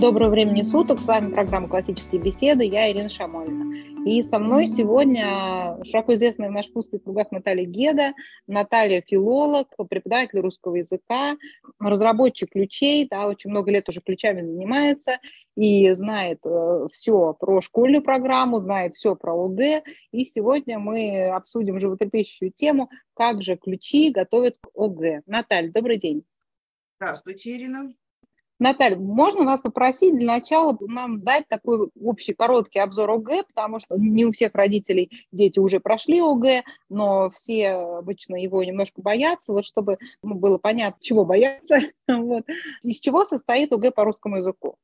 Доброго времени суток. С вами программа «Классические беседы». Я Ирина Шамольна. И со мной сегодня широко известная в наших узких кругах Наталья Геда. Наталья – филолог, преподаватель русского языка, разработчик ключей, да, очень много лет уже ключами занимается и знает э, все про школьную программу, знает все про ОГЭ. И сегодня мы обсудим животрепещущую тему «Как же ключи готовят к ОГЭ». Наталья, добрый день. Здравствуйте, Ирина. Наталья, можно вас попросить для начала нам дать такой общий короткий обзор ОГЭ, потому что не у всех родителей дети уже прошли ОГЭ, но все обычно его немножко боятся, вот чтобы ну, было понятно, чего бояться, вот. из чего состоит ОГЭ по русскому языку.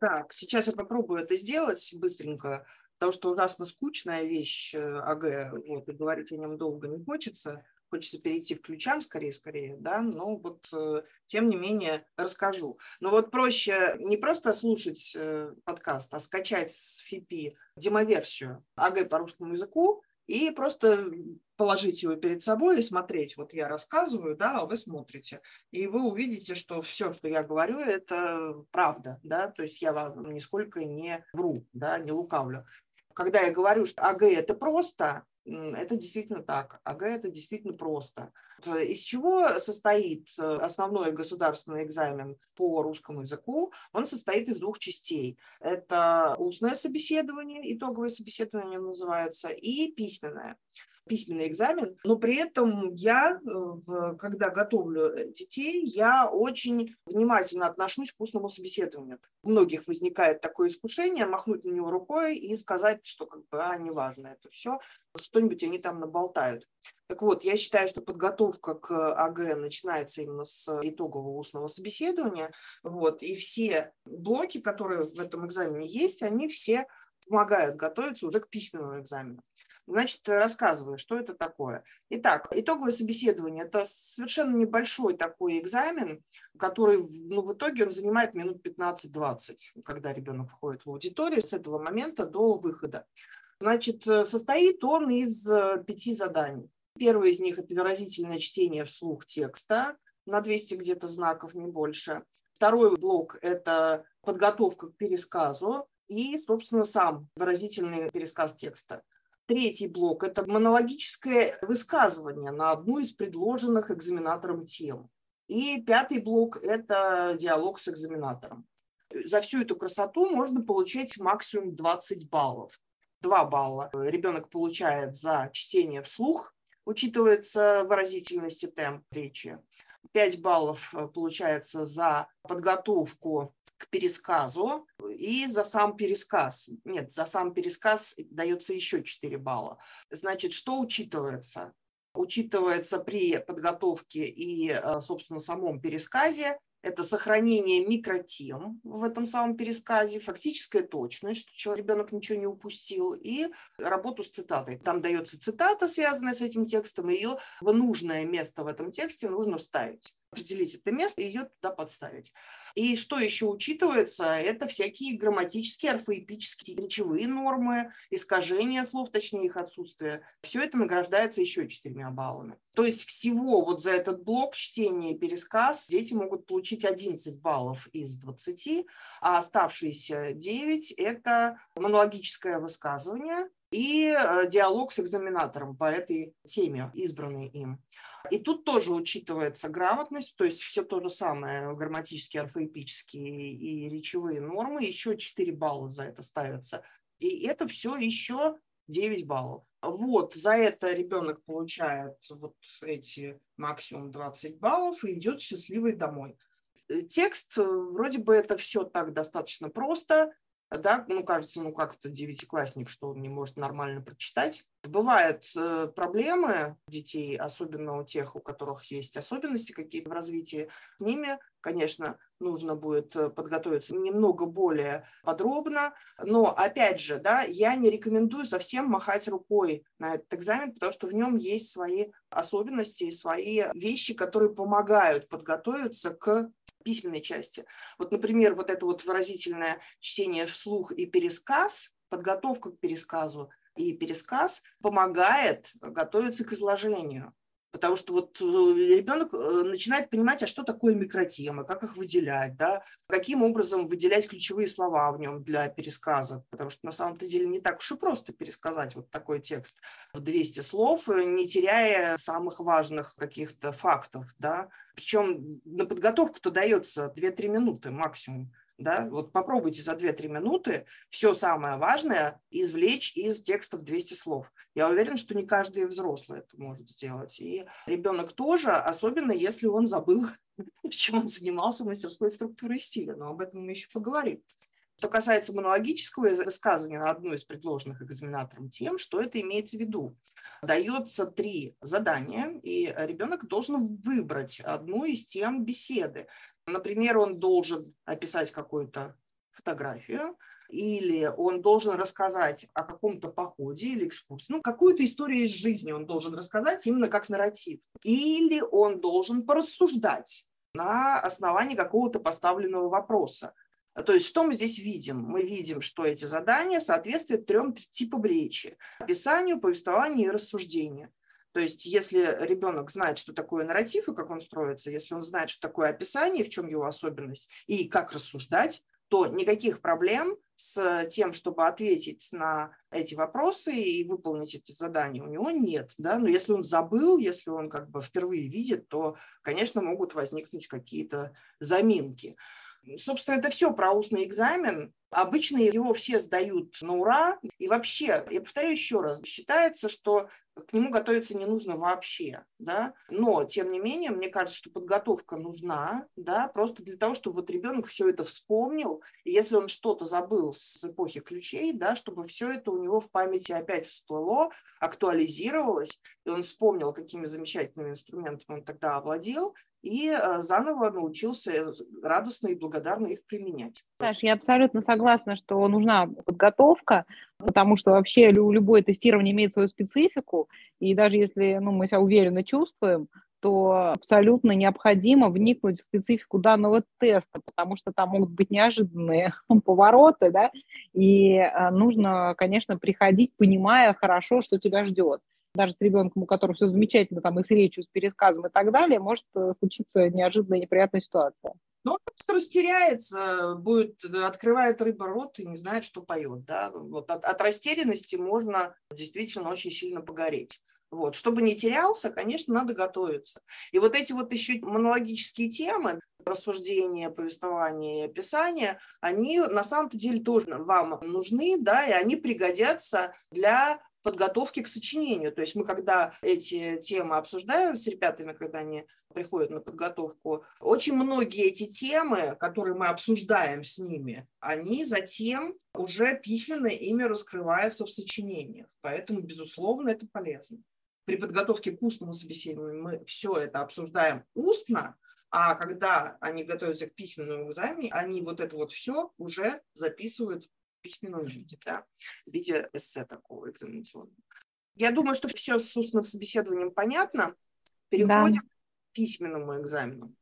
Так, сейчас я попробую это сделать быстренько, потому что ужасно скучная вещь э, ОГЭ, вот, и говорить о нем долго не хочется хочется перейти к ключам скорее-скорее, да, но вот э, тем не менее расскажу. Но вот проще не просто слушать э, подкаст, а скачать с ФИПИ демоверсию АГ по русскому языку и просто положить его перед собой и смотреть. Вот я рассказываю, да, а вы смотрите. И вы увидите, что все, что я говорю, это правда, да, то есть я вам нисколько не вру, да, не лукавлю. Когда я говорю, что АГ – это просто, это действительно так. АГ – это действительно просто. Из чего состоит э, основной государственный экзамен по русскому языку? Он состоит из двух частей. Это устное собеседование, итоговое собеседование называется, и письменное письменный экзамен, но при этом я, э, когда готовлю детей, я очень внимательно отношусь к устному собеседованию. У многих возникает такое искушение махнуть на него рукой и сказать, что как бы, а, неважно это все, что-нибудь они там наболтают. Так вот, я считаю, что подготовка к АГ начинается именно с итогового устного собеседования. Вот, и все блоки, которые в этом экзамене есть, они все помогают готовиться уже к письменному экзамену. Значит, рассказываю, что это такое. Итак, итоговое собеседование – это совершенно небольшой такой экзамен, который ну, в итоге он занимает минут 15-20, когда ребенок входит в аудиторию с этого момента до выхода. Значит, состоит он из э, пяти заданий. Первое из них – это выразительное чтение вслух текста на 200 где-то знаков, не больше. Второй блок – это подготовка к пересказу и, собственно, сам выразительный пересказ текста. Третий блок – это монологическое высказывание на одну из предложенных экзаменатором тем. И пятый блок – это диалог с экзаменатором. За всю эту красоту можно получать максимум 20 баллов. 2 балла ребенок получает за чтение вслух, учитывается выразительность и темп речи. 5 баллов э, получается за подготовку к пересказу и за сам пересказ. Нет, за сам пересказ дается еще 4 балла. Значит, что учитывается? Учитывается при подготовке и, э, собственно, самом пересказе это сохранение микротем в этом самом пересказе, фактическая точность, что ребенок ничего не упустил, и работу с цитатой. Там дается цитата, связанная с этим текстом, и ее в нужное место в этом тексте нужно вставить определить это место и ее туда подставить. И что еще учитывается, это всякие грамматические, орфоэпические, речевые нормы, искажения слов, точнее их отсутствие. Все это награждается еще четырьмя баллами. То есть всего вот за этот блок чтения пересказ дети могут получить 11 баллов из 20, а оставшиеся 9 – это монологическое высказывание, и э, диалог с экзаменатором по этой теме, избранной им. И тут тоже учитывается грамотность, то есть все то же самое, грамматические, орфоэпические и речевые нормы, еще 4 балла за это ставятся. И это все еще 9 баллов. Вот, за это ребенок получает вот эти максимум 20 баллов и идет счастливый домой. Э, текст, э, вроде бы это все так достаточно просто, да, ну, кажется, ну, как это девятиклассник, что он не может нормально прочитать. Бывают э, проблемы детей, особенно у тех, у которых есть особенности какие-то в развитии. С ними, конечно, нужно будет э, подготовиться немного более подробно. Но, опять же, да, я не рекомендую совсем махать рукой на этот экзамен, потому что в нем есть свои особенности и свои вещи, которые помогают подготовиться к письменной части. Вот, например, вот это вот выразительное чтение вслух и пересказ, подготовка к пересказу и пересказ помогает готовиться к изложению. Потому что вот э, ребенок э, начинает понимать, а что такое микротемы, как их выделять, да, каким образом выделять ключевые слова в нем для пересказа. Потому что на самом-то деле не так уж и просто пересказать вот такой текст в 200 слов, э, не теряя самых важных каких-то фактов. Да. Причем на подготовку-то дается 2-3 минуты максимум да, вот попробуйте за 2-3 минуты все самое важное извлечь из текстов 200 слов. Я уверена, что не каждый взрослый это может сделать. И ребенок тоже, особенно если он забыл, чем он занимался в мастерской структуры и стиля. Но об этом мы еще поговорим. Что касается монологического высказывания на одну из предложенных экзаменатором тем, что это имеется в виду. Дается три задания, и ребенок должен выбрать одну из тем беседы. Например, он должен описать какую-то фотографию, или он должен рассказать о каком-то походе или экскурсии, ну, какую-то историю из жизни он должен рассказать именно как нарратив. Или он должен порассуждать на основании какого-то поставленного вопроса. То есть что мы здесь видим? Мы видим, что эти задания соответствуют трем типам речи – описанию, повествованию и рассуждению. То есть если ребенок знает, что такое нарратив и как он строится, если он знает, что такое описание, в чем его особенность и как рассуждать, то никаких проблем с тем, чтобы ответить на эти вопросы и выполнить эти задания, у него нет. Да? Но если он забыл, если он как бы впервые видит, то, конечно, могут возникнуть какие-то заминки. Собственно, это все про устный экзамен. Обычно его все сдают на ура. И вообще, я повторяю еще раз, считается, что к нему готовиться не нужно вообще, да, но, тем не менее, мне кажется, что подготовка нужна, да, просто для того, чтобы вот ребенок все это вспомнил, и если он что-то забыл с эпохи ключей, да, чтобы все это у него в памяти опять всплыло, актуализировалось, и он вспомнил, какими замечательными инструментами он тогда овладел, и э, заново научился э, радостно и благодарно их применять. Саш, я абсолютно согласна, что нужна подготовка, потому что вообще любое тестирование имеет свою специфику, и даже если ну, мы себя уверенно чувствуем, то абсолютно необходимо вникнуть в специфику данного теста, потому что там могут быть неожиданные повороты, да, и э, нужно, конечно, приходить, понимая хорошо, что тебя ждет даже с ребенком, у которого все замечательно, там и с речью, с пересказом и так далее, может э, случиться неожиданная неприятная ситуация. Ну, он просто растеряется, будет, открывает рыба рот и не знает, что поет. Да? Вот от, от растерянности можно действительно очень сильно погореть. Вот. Чтобы не терялся, конечно, надо готовиться. И вот эти вот еще монологические темы, рассуждения, повествования и описания, они на самом-то деле тоже вам нужны, да, и они пригодятся для подготовки к сочинению. То есть мы, когда эти темы обсуждаем с ребятами, когда они приходят на подготовку, очень многие эти темы, которые мы обсуждаем с ними, они затем уже письменно ими раскрываются в сочинениях. Поэтому, безусловно, это полезно. При подготовке к устному собеседованию мы все это обсуждаем устно, а когда они готовятся к письменному экзамену, они вот это вот все уже записывают письменном виде, да, в виде эссе такого экзаменационного. Я думаю, что все с устным собеседованием понятно. Переходим да. к письменному экзамену.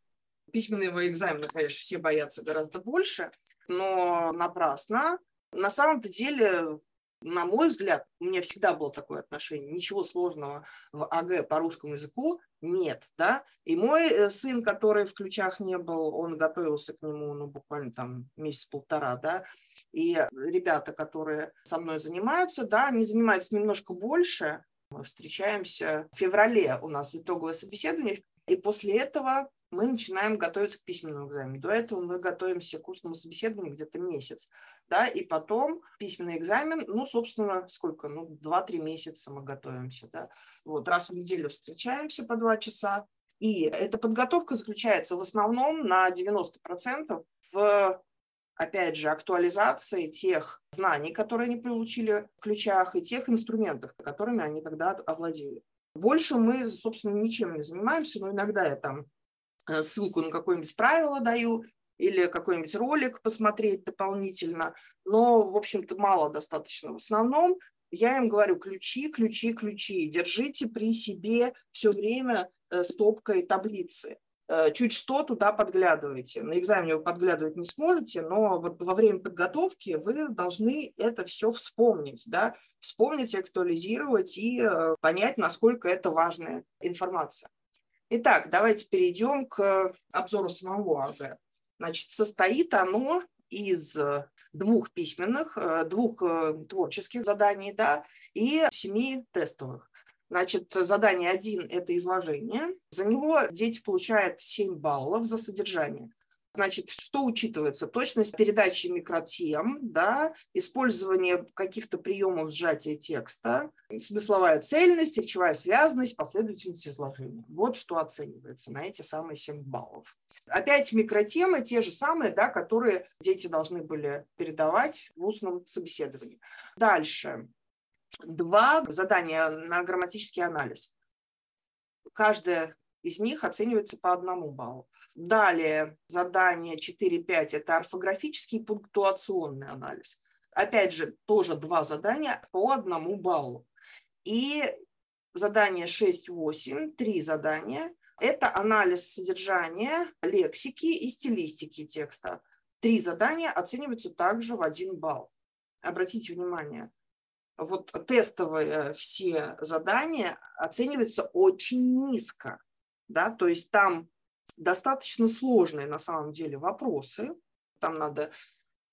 Письменного экзамена, конечно, все боятся гораздо больше, но напрасно. На самом-то деле на мой взгляд, у меня всегда было такое отношение, ничего сложного в АГ по русскому языку нет, да, и мой э, сын, который в ключах не был, он готовился к нему, ну, буквально там месяц-полтора, да, и ребята, которые со мной занимаются, да, они занимаются немножко больше, мы встречаемся в феврале, у нас итоговое собеседование, и после этого мы начинаем готовиться к письменному экзамену. До этого мы готовимся к устному собеседованию где-то месяц, да, и потом письменный экзамен, ну, собственно, сколько, ну, 2-3 месяца мы готовимся, да, вот, раз в неделю встречаемся по 2 часа, и эта подготовка заключается в основном на 90% в опять же, актуализации тех знаний, которые они получили в ключах, и тех инструментов, которыми они тогда овладели. Больше мы, собственно, ничем не занимаемся, но иногда я там Э, ссылку на какое-нибудь правило даю или какой-нибудь ролик посмотреть дополнительно, но, в общем-то, мало достаточно. В основном я им говорю ключи, ключи, ключи. Держите при себе все время э, стопкой таблицы. Э, чуть что туда подглядываете. На экзамене вы подглядывать не сможете, но вот во время подготовки вы должны это все вспомнить, да, вспомнить, актуализировать и э, понять, насколько это важная информация. Итак, давайте перейдем к обзору самого АГ. Значит, состоит оно из двух письменных, э, двух творческих заданий, да, и семи тестовых. Значит, задание один – это изложение. За него дети получают 7 баллов за содержание. Значит, что учитывается? Точность передачи микротем, да, использование каких-то приемов сжатия текста, смысловая цельность, речевая связанность, последовательность изложения. Вот что оценивается на эти самые 7 баллов. Опять микротемы те же самые, да, которые дети должны были передавать в устном собеседовании. Дальше два задания на грамматический анализ. Каждое из них оценивается по одному баллу. Далее задание 4-5 – это орфографический пунктуационный анализ. Опять же, тоже два задания по одному баллу. И задание 6-8, три задания – это анализ содержания, лексики и стилистики текста. Три задания оцениваются также в один балл. Обратите внимание, вот тестовые все задания оцениваются очень низко, да, то есть там достаточно сложные на самом деле вопросы, там надо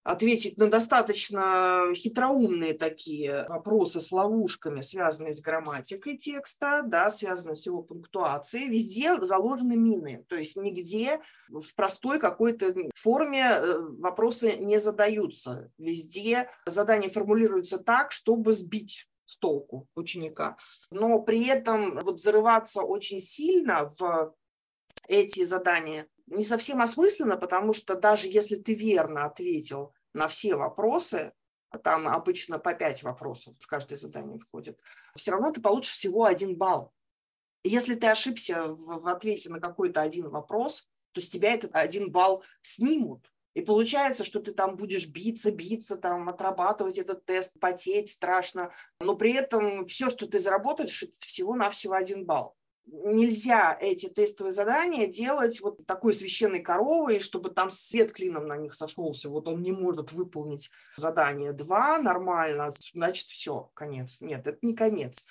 ответить на достаточно хитроумные такие вопросы с ловушками, связанные с грамматикой текста, да, связанные с его пунктуацией. Везде заложены мины, то есть нигде в простой какой-то форме э, вопросы не задаются. Везде задания формулируются так, чтобы сбить с толку ученика. Но при этом вот зарываться очень сильно в эти задания не совсем осмысленно, потому что даже если ты верно ответил на все вопросы, а там обычно по пять вопросов в каждое задание входит, все равно ты получишь всего один балл. Если ты ошибся в ответе на какой-то один вопрос, то с тебя этот один балл снимут. И получается, что ты там будешь биться, биться, там, отрабатывать этот тест, потеть страшно, но при этом все, что ты заработаешь, это всего-навсего один балл нельзя эти тестовые задания делать вот такой священной коровой, чтобы там свет клином на них сошелся. Вот он не может выполнить задание 2 нормально, значит, все, конец. Нет, это не конец.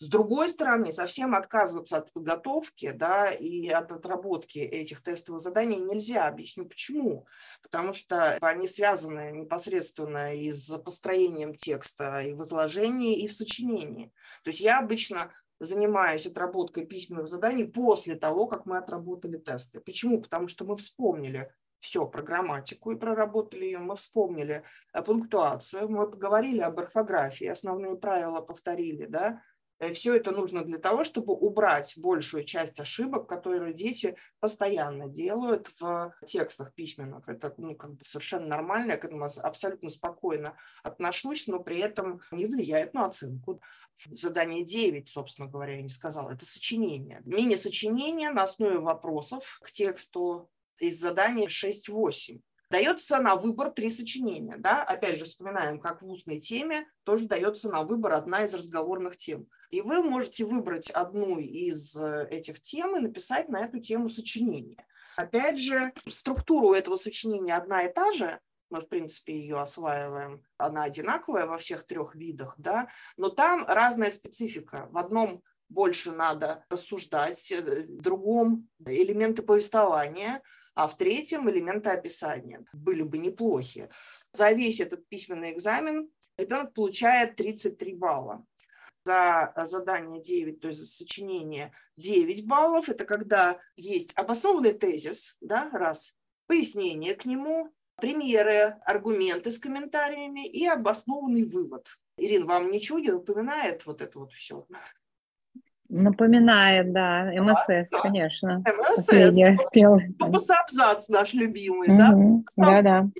С другой стороны, совсем отказываться от подготовки да, и от отработки этих тестовых заданий нельзя. Объясню почему. Потому что они связаны непосредственно и с построением текста, и в изложении, и в сочинении. То есть я обычно занимаюсь отработкой письменных заданий после того, как мы отработали тесты. Почему? Потому что мы вспомнили все про грамматику и проработали ее, мы вспомнили э, пунктуацию, мы поговорили об орфографии, основные правила повторили, да, Все это нужно для того, чтобы убрать большую часть ошибок, которые дети постоянно делают в текстах письменных. Это ну, как бы совершенно нормально, я к этому абсолютно спокойно отношусь, но при этом не влияет на оценку. Задание 9, собственно говоря, я не сказала, это сочинение. Мини-сочинение на основе вопросов к тексту из задания 6-8. Дается на выбор три сочинения. Да? Опять же, вспоминаем, как в устной теме тоже дается на выбор одна из разговорных тем. И вы можете выбрать одну из э, этих тем и написать на эту тему сочинение. Опять же, структура у этого сочинения одна и та же, мы, в принципе, ее осваиваем, она одинаковая во всех трех видах, да, но там разная специфика. В одном больше надо рассуждать, э, в другом элементы повествования, а в третьем элементы описания. Были бы неплохи. За весь этот письменный экзамен ребенок получает 33 балла. За задание 9, то есть за сочинение 9 баллов. Это когда есть обоснованный тезис, да, раз, пояснение к нему, примеры, аргументы с комментариями и обоснованный вывод. Ирина, вам ничего не напоминает вот это вот все? Напоминает, да, МСС, да, конечно. МСС, Топос абзац наш любимый, угу, да? Да, да.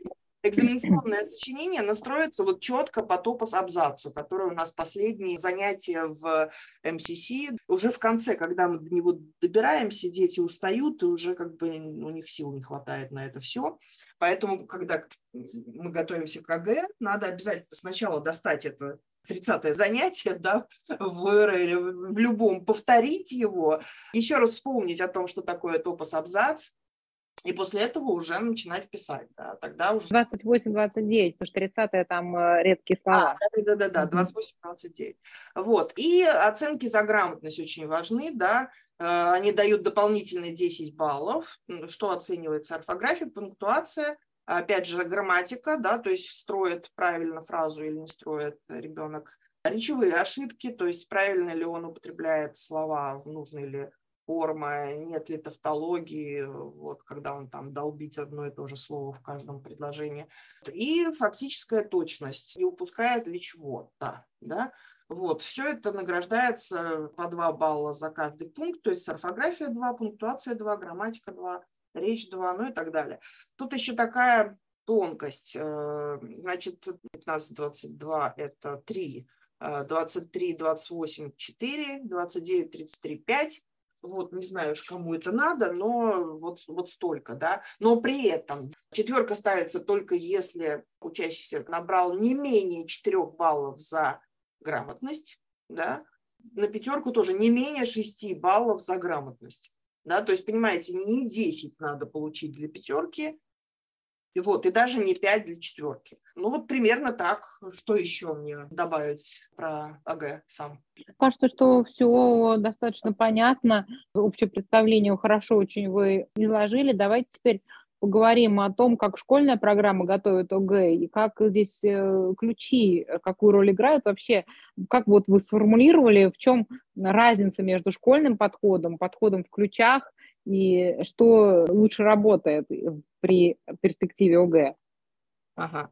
Экзаменационное сочинение настроится вот четко по топос абзацу, который у нас последние занятия в МСС. Уже в конце, когда мы до него добираемся, дети устают, и уже как бы у них сил не хватает на это все. Поэтому, когда мы готовимся к КГ, надо обязательно сначала достать это 30 занятие, да, в, в любом, повторить его, еще раз вспомнить о том, что такое топос абзац, и после этого уже начинать писать, да, тогда уже... 28-29, потому что 30 там э, редкие слова. А, да-да-да, 28-29. Вот, и оценки за грамотность очень важны, да, э, они дают дополнительные 10 баллов, что оценивается орфография, пунктуация, опять же, грамматика, да, то есть строит правильно фразу или не строит ребенок, речевые ошибки, то есть правильно ли он употребляет слова в нужной ли форма, нет ли тавтологии, вот, когда он там долбить одно и то же слово в каждом предложении. И фактическая точность, не упускает ли чего-то. Да? Вот, все это награждается по 2 балла за каждый пункт, то есть орфография 2, пунктуация 2, грамматика 2, речь 2, ну и так далее. Тут еще такая тонкость, э, значит, 15-22 это 3, 23, 28, 4, 29, 33, 5, вот не знаю уж, кому это надо, но вот, вот столько, да. Но при этом четверка ставится только если учащийся набрал не менее 4 баллов за грамотность, да, на пятерку тоже не менее 6 баллов за грамотность. Да, то есть, понимаете, не 10 надо получить для пятерки, и вот, и даже не 5 для четверки. Ну вот примерно так. Что еще мне добавить про АГ сам? Кажется, что все достаточно понятно. Общее представление хорошо очень вы изложили. Давайте теперь поговорим о том, как школьная программа готовит ОГЭ и как здесь э, ключи, какую роль играют вообще. Как вот вы сформулировали, в чем разница между школьным подходом, подходом в ключах и что лучше работает при перспективе ОГЭ? Ага.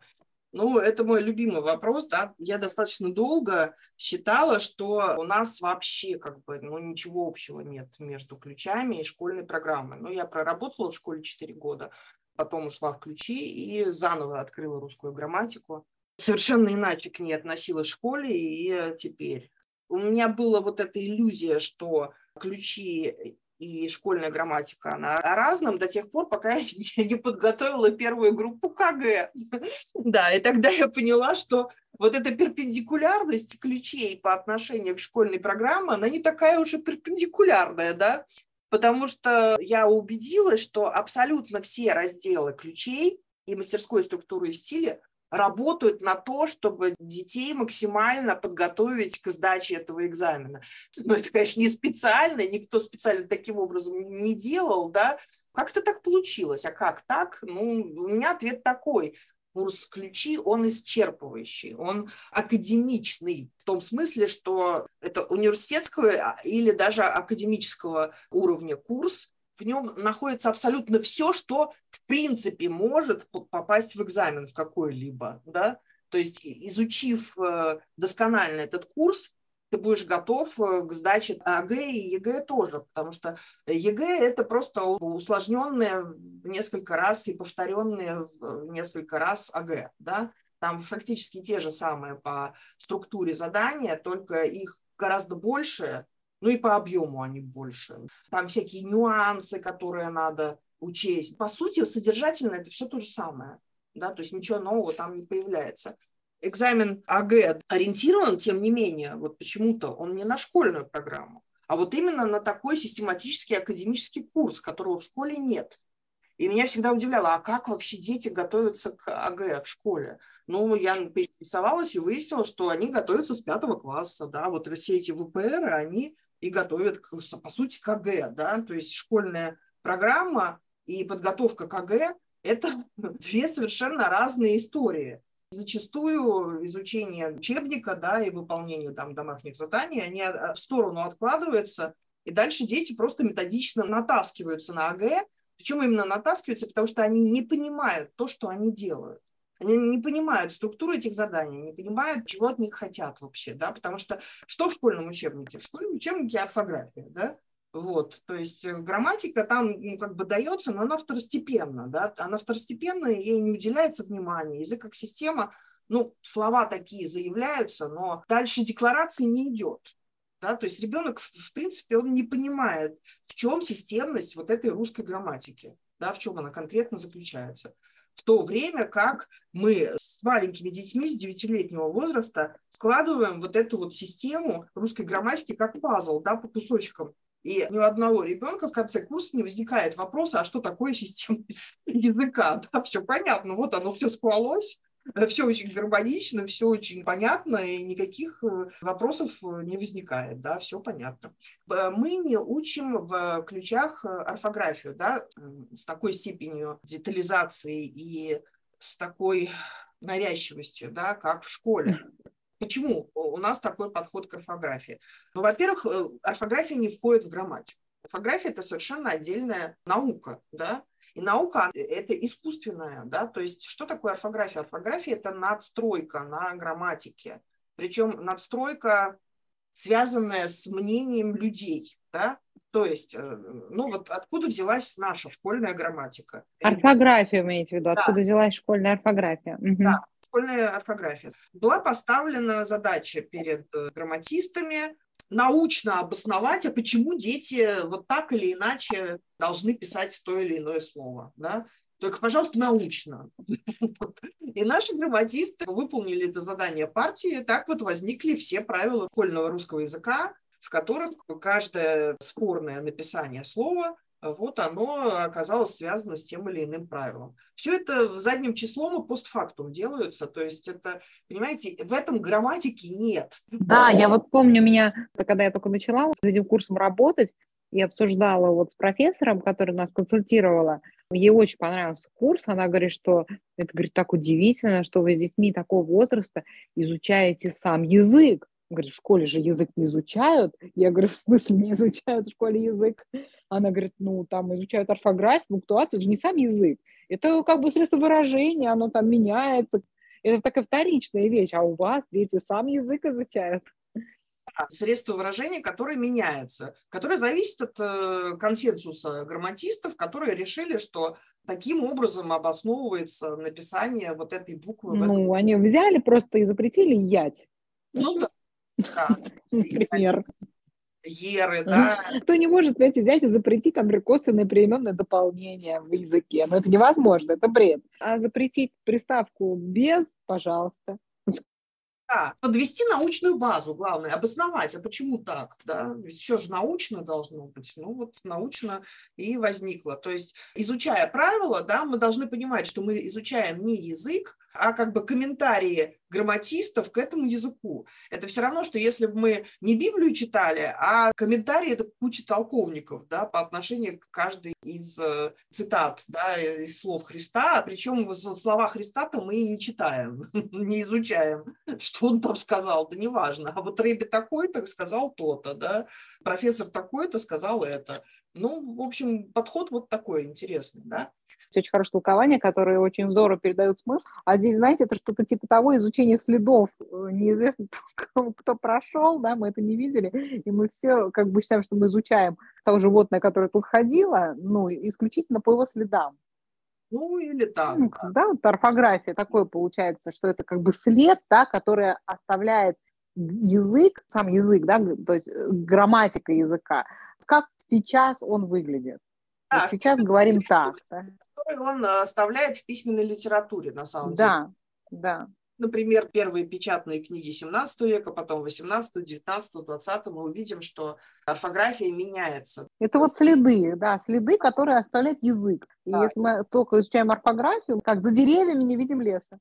Ну, это мой любимый вопрос, да. Я достаточно долго считала, что у нас вообще как бы ну, ничего общего нет между ключами и школьной программой. Ну, я проработала в школе 4 года, потом ушла в ключи и заново открыла русскую грамматику. Совершенно иначе к ней относилась в школе и теперь. У меня была вот эта иллюзия, что ключи и школьная грамматика, она о разном до тех пор, пока я не подготовила первую группу КГ. Да, и тогда я поняла, что вот эта перпендикулярность ключей по отношению к школьной программе, она не такая уж и перпендикулярная, да, потому что я убедилась, что абсолютно все разделы ключей и мастерской структуры и стиля работают на то, чтобы детей максимально подготовить к сдаче этого экзамена. Но это, конечно, не специально, никто специально таким образом не делал, да. Как-то так получилось. А как так? Ну, у меня ответ такой. Курс ключи, он исчерпывающий, он академичный, в том смысле, что это университетского а, или даже академического уровня курс, в нем находится абсолютно все, что в принципе может попасть в экзамен в какой-либо, да, то есть изучив э, досконально этот курс, ты будешь готов э, к сдаче ОГЭ и ЕГЭ тоже, потому что ЕГЭ – это просто усложненное в несколько раз и повторенное в несколько раз ОГЭ, да, там фактически те же самые по структуре задания, только их гораздо больше, ну и по объему они больше. Там всякие нюансы, которые надо учесть. По сути, содержательно это все то же самое. Да, то есть ничего нового там не появляется. Экзамен АГ ориентирован, тем не менее, вот почему-то он не на школьную программу, а вот именно на такой систематический академический курс, которого в школе нет. И меня всегда удивляло, а как вообще дети готовятся к АГ в школе? Ну, я поинтересовалась и выяснила, что они готовятся с пятого класса, да, вот все эти ВПР, они и готовят, по сути, КГ, да, то есть школьная программа и подготовка КГ – это две совершенно разные истории. Зачастую изучение учебника, да, и выполнение там домашних заданий, они в сторону откладываются, и дальше дети просто методично натаскиваются на АГ, причем именно натаскиваются, потому что они не понимают то, что они делают. Они не понимают структуру этих заданий, не понимают, чего от них хотят вообще, да, потому что что в школьном учебнике? В школьном учебнике орфография, да, вот, то есть э, грамматика там ну, как бы дается, но она второстепенна, да, она второстепенная, ей не уделяется внимания. Язык как система, ну, слова такие заявляются, но дальше декларации не идет. Да, то есть ребенок, в принципе, он не понимает, в чем системность вот этой русской грамматики, да, в чем она конкретно заключается. В то время как мы с маленькими детьми с 9-летнего возраста складываем вот эту вот систему русской грамматики как пазл, да, по кусочкам. И ни у одного ребенка в конце курса не возникает вопроса, а что такое система языка. Да, все понятно, вот оно все склалось, все очень гармонично, все очень понятно, и никаких э, вопросов э, не возникает, да, все понятно. Мы не учим в ключах э, орфографию, да, с такой степенью детализации и с такой навязчивостью, да, как в школе. Почему у нас такой подход к орфографии? Ну, во-первых, орфография не входит в грамматику. Орфография – это совершенно отдельная наука, да, и наука – это искусственная, да, то есть что такое орфография? Орфография – это надстройка на грамматике, причем надстройка, связанная с мнением людей, да, то есть, э, ну вот откуда взялась наша школьная грамматика? Орфография, имеете в виду, откуда да. взялась школьная орфография? Угу. Да, школьная орфография. Была поставлена задача перед э, грамматистами научно обосновать, а почему дети вот так или иначе должны писать то или иное слово. Да? Только, пожалуйста, научно. И наши грамматисты выполнили это задание партии. Так вот возникли все правила школьного русского языка, в которых каждое спорное написание слова вот оно оказалось связано с тем или иным правилом. Все это задним числом и постфактум делаются, то есть это, понимаете, в этом грамматики нет. Да, я вот помню меня, когда я только начала с этим курсом работать, и обсуждала вот с профессором, который нас консультировала, ей очень понравился курс, она говорит, что это, говорит, так удивительно, что вы с детьми такого возраста изучаете сам язык. Говорит, в школе же язык не изучают. Я говорю, в смысле не изучают в школе язык? Она говорит, ну, там изучают орфографию, пунктуацию, это же не сам язык. Это как бы средство выражения, оно там меняется. Это такая вторичная вещь. А у вас дети сам язык изучают. Средство выражения, которое меняется, которое зависит от э, консенсуса грамматистов, которые решили, что таким образом обосновывается написание вот этой буквы. Ну, они взяли просто и запретили ять. Ну да. Да. Например. Еры, да. Кто не может, понимаете, взять и запретить, например, косвенное переменное дополнение в языке. Но это невозможно, это бред. А запретить приставку без, пожалуйста. Да, подвести научную базу, главное, обосновать, а почему так, да, ведь все же научно должно быть, ну вот научно и возникло. То есть, изучая правила, да, мы должны понимать, что мы изучаем не язык, а как бы комментарии грамматистов к этому языку. Это все равно, что если бы мы не Библию читали, а комментарии это куча толковников да, по отношению к каждой из э, цитат, да, из слов Христа, причем слова Христа-то мы не читаем, не изучаем, что он там сказал, да неважно. А вот Рэби такой-то сказал то-то, да, профессор такой-то сказал это. Ну, в общем, подход вот такой интересный, да очень хорошее толкование, которое очень здорово передает смысл. А здесь, знаете, это что-то типа того изучения следов. Э, неизвестно, кто, кто прошел, да, мы это не видели, и мы все как бы считаем, что мы изучаем то животное, которое тут ходило, ну, исключительно по его следам. Ну, или так. Ну, да, вот орфография такое получается, что это как бы след, да, который оставляет язык, сам язык, да, то есть э, грамматика языка. Как сейчас он выглядит? Да, вот сейчас говорим так. Да? он э, оставляет в письменной литературе, на самом да, деле. Да, да. Например, первые печатные книги 17 века, потом 18, 19, 20, мы увидим, что орфография меняется. Это вот следы, да, следы, которые оставляет язык. И да. если мы только изучаем орфографию, как за деревьями не видим леса.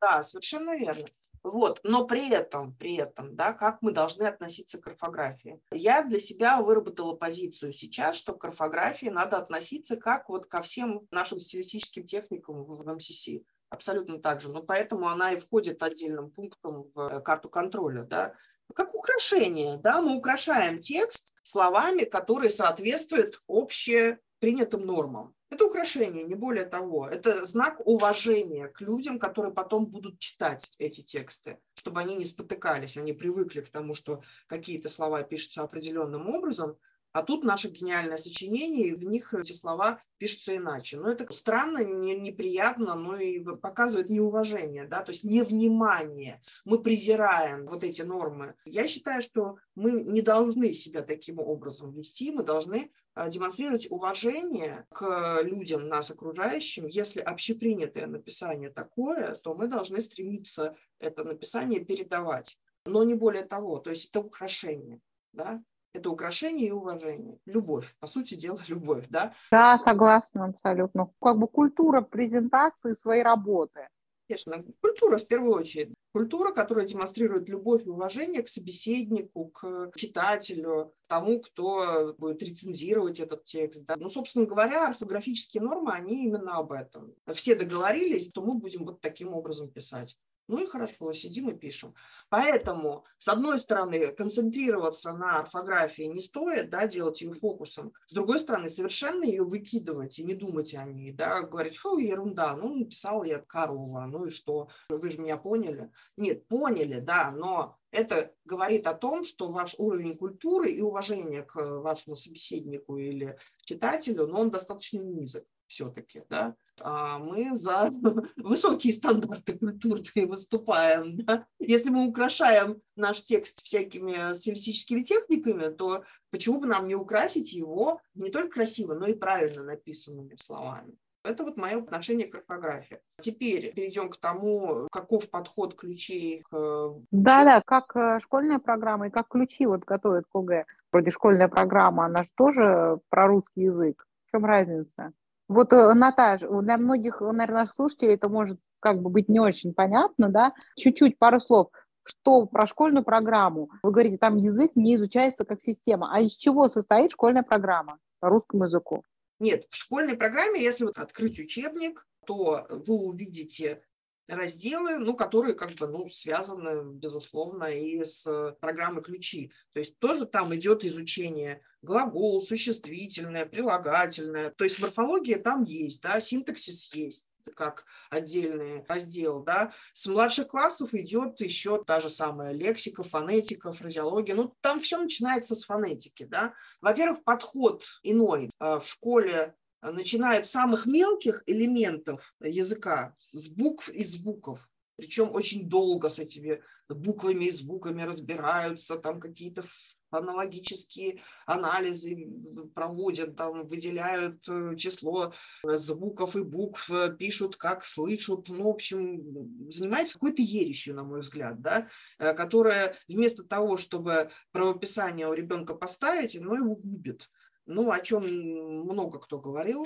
Да, совершенно верно. Вот. Но при этом, при этом, да, как мы должны относиться к орфографии. Я для себя выработала позицию сейчас, что к орфографии надо относиться как вот ко всем нашим стилистическим техникам в МСС. Абсолютно так же. Но поэтому она и входит отдельным пунктом в карту контроля. Да? Как украшение. Да? Мы украшаем текст словами, которые соответствуют общепринятым нормам. Это украшение, не более того. Это знак уважения к людям, которые потом будут читать эти тексты, чтобы они не спотыкались, они привыкли к тому, что какие-то слова пишутся определенным образом, А тут наше гениальное сочинение, и в них эти слова пишутся иначе. Но это странно, не, неприятно, но и показывает неуважение, да, то есть невнимание. Мы презираем вот эти нормы. Я считаю, что мы не должны себя таким образом вести, мы должны а, демонстрировать уважение к людям, нас окружающим. Если общепринятое написание такое, то мы должны стремиться это написание передавать. Но не более того, то есть это украшение. Да? Это украшение и уважение. Любовь, по сути дела, любовь, да? Да, согласна абсолютно. Как бы культура презентации своей работы. Конечно, культура в первую очередь. Культура, которая демонстрирует любовь и уважение к собеседнику, к читателю, тому, кто будет рецензировать этот текст. Да. Ну, собственно говоря, орфографические нормы, они именно об этом. Все договорились, то мы будем вот таким образом писать. Ну и хорошо, сидим и пишем. Поэтому, с одной стороны, концентрироваться на орфографии не стоит, да, делать ее фокусом. С другой стороны, совершенно ее выкидывать и не думать о ней, да, говорить, фу, ерунда, ну, написал я корова, ну и что, вы же меня поняли? Нет, поняли, да, но это говорит о том, что ваш уровень культуры и уважения к вашему собеседнику или читателю, но он достаточно низок все-таки, да, а мы за высокие стандарты культурные выступаем. Да? Если мы украшаем наш текст всякими стилистическими техниками, то почему бы нам не украсить его не только красиво, но и правильно написанными словами? Это вот мое отношение к орфографии. Теперь перейдем к тому, каков подход ключей к... Да-да, как э, школьная программа и как ключи вот готовят к. Вроде школьная программа, она же тоже про русский язык. В чем разница? Вот, э, Наташа, для многих, наверное, слушателей это может как бы быть не очень понятно, да? Чуть-чуть, пару слов. Что про школьную программу? Вы говорите, там язык не изучается как система. А из чего состоит школьная программа по русскому языку? Нет, в школьной программе, если вот открыть учебник, то вы увидите разделы, ну, которые как бы, ну, связаны, безусловно, и с программой ключи. То есть тоже там идет изучение глагол, существительное, прилагательное. То есть морфология там есть, да, синтаксис есть как отдельный раздел, да. С младших классов идет еще та же самая лексика, фонетика, фразеология. Ну, там все начинается с фонетики, да. Во-первых, подход иной. А, в школе начинают с самых мелких элементов языка, с букв и звуков, причем очень долго с этими буквами и звуками разбираются, там какие-то фонологические анализы проводят, там выделяют э, число звуков и букв, э, пишут, как слышат, ну, в общем, занимаются какой-то ересью, на мой взгляд, да, э, которая вместо того, чтобы правописание у ребенка поставить, оно его губит ну, о чем много кто говорил,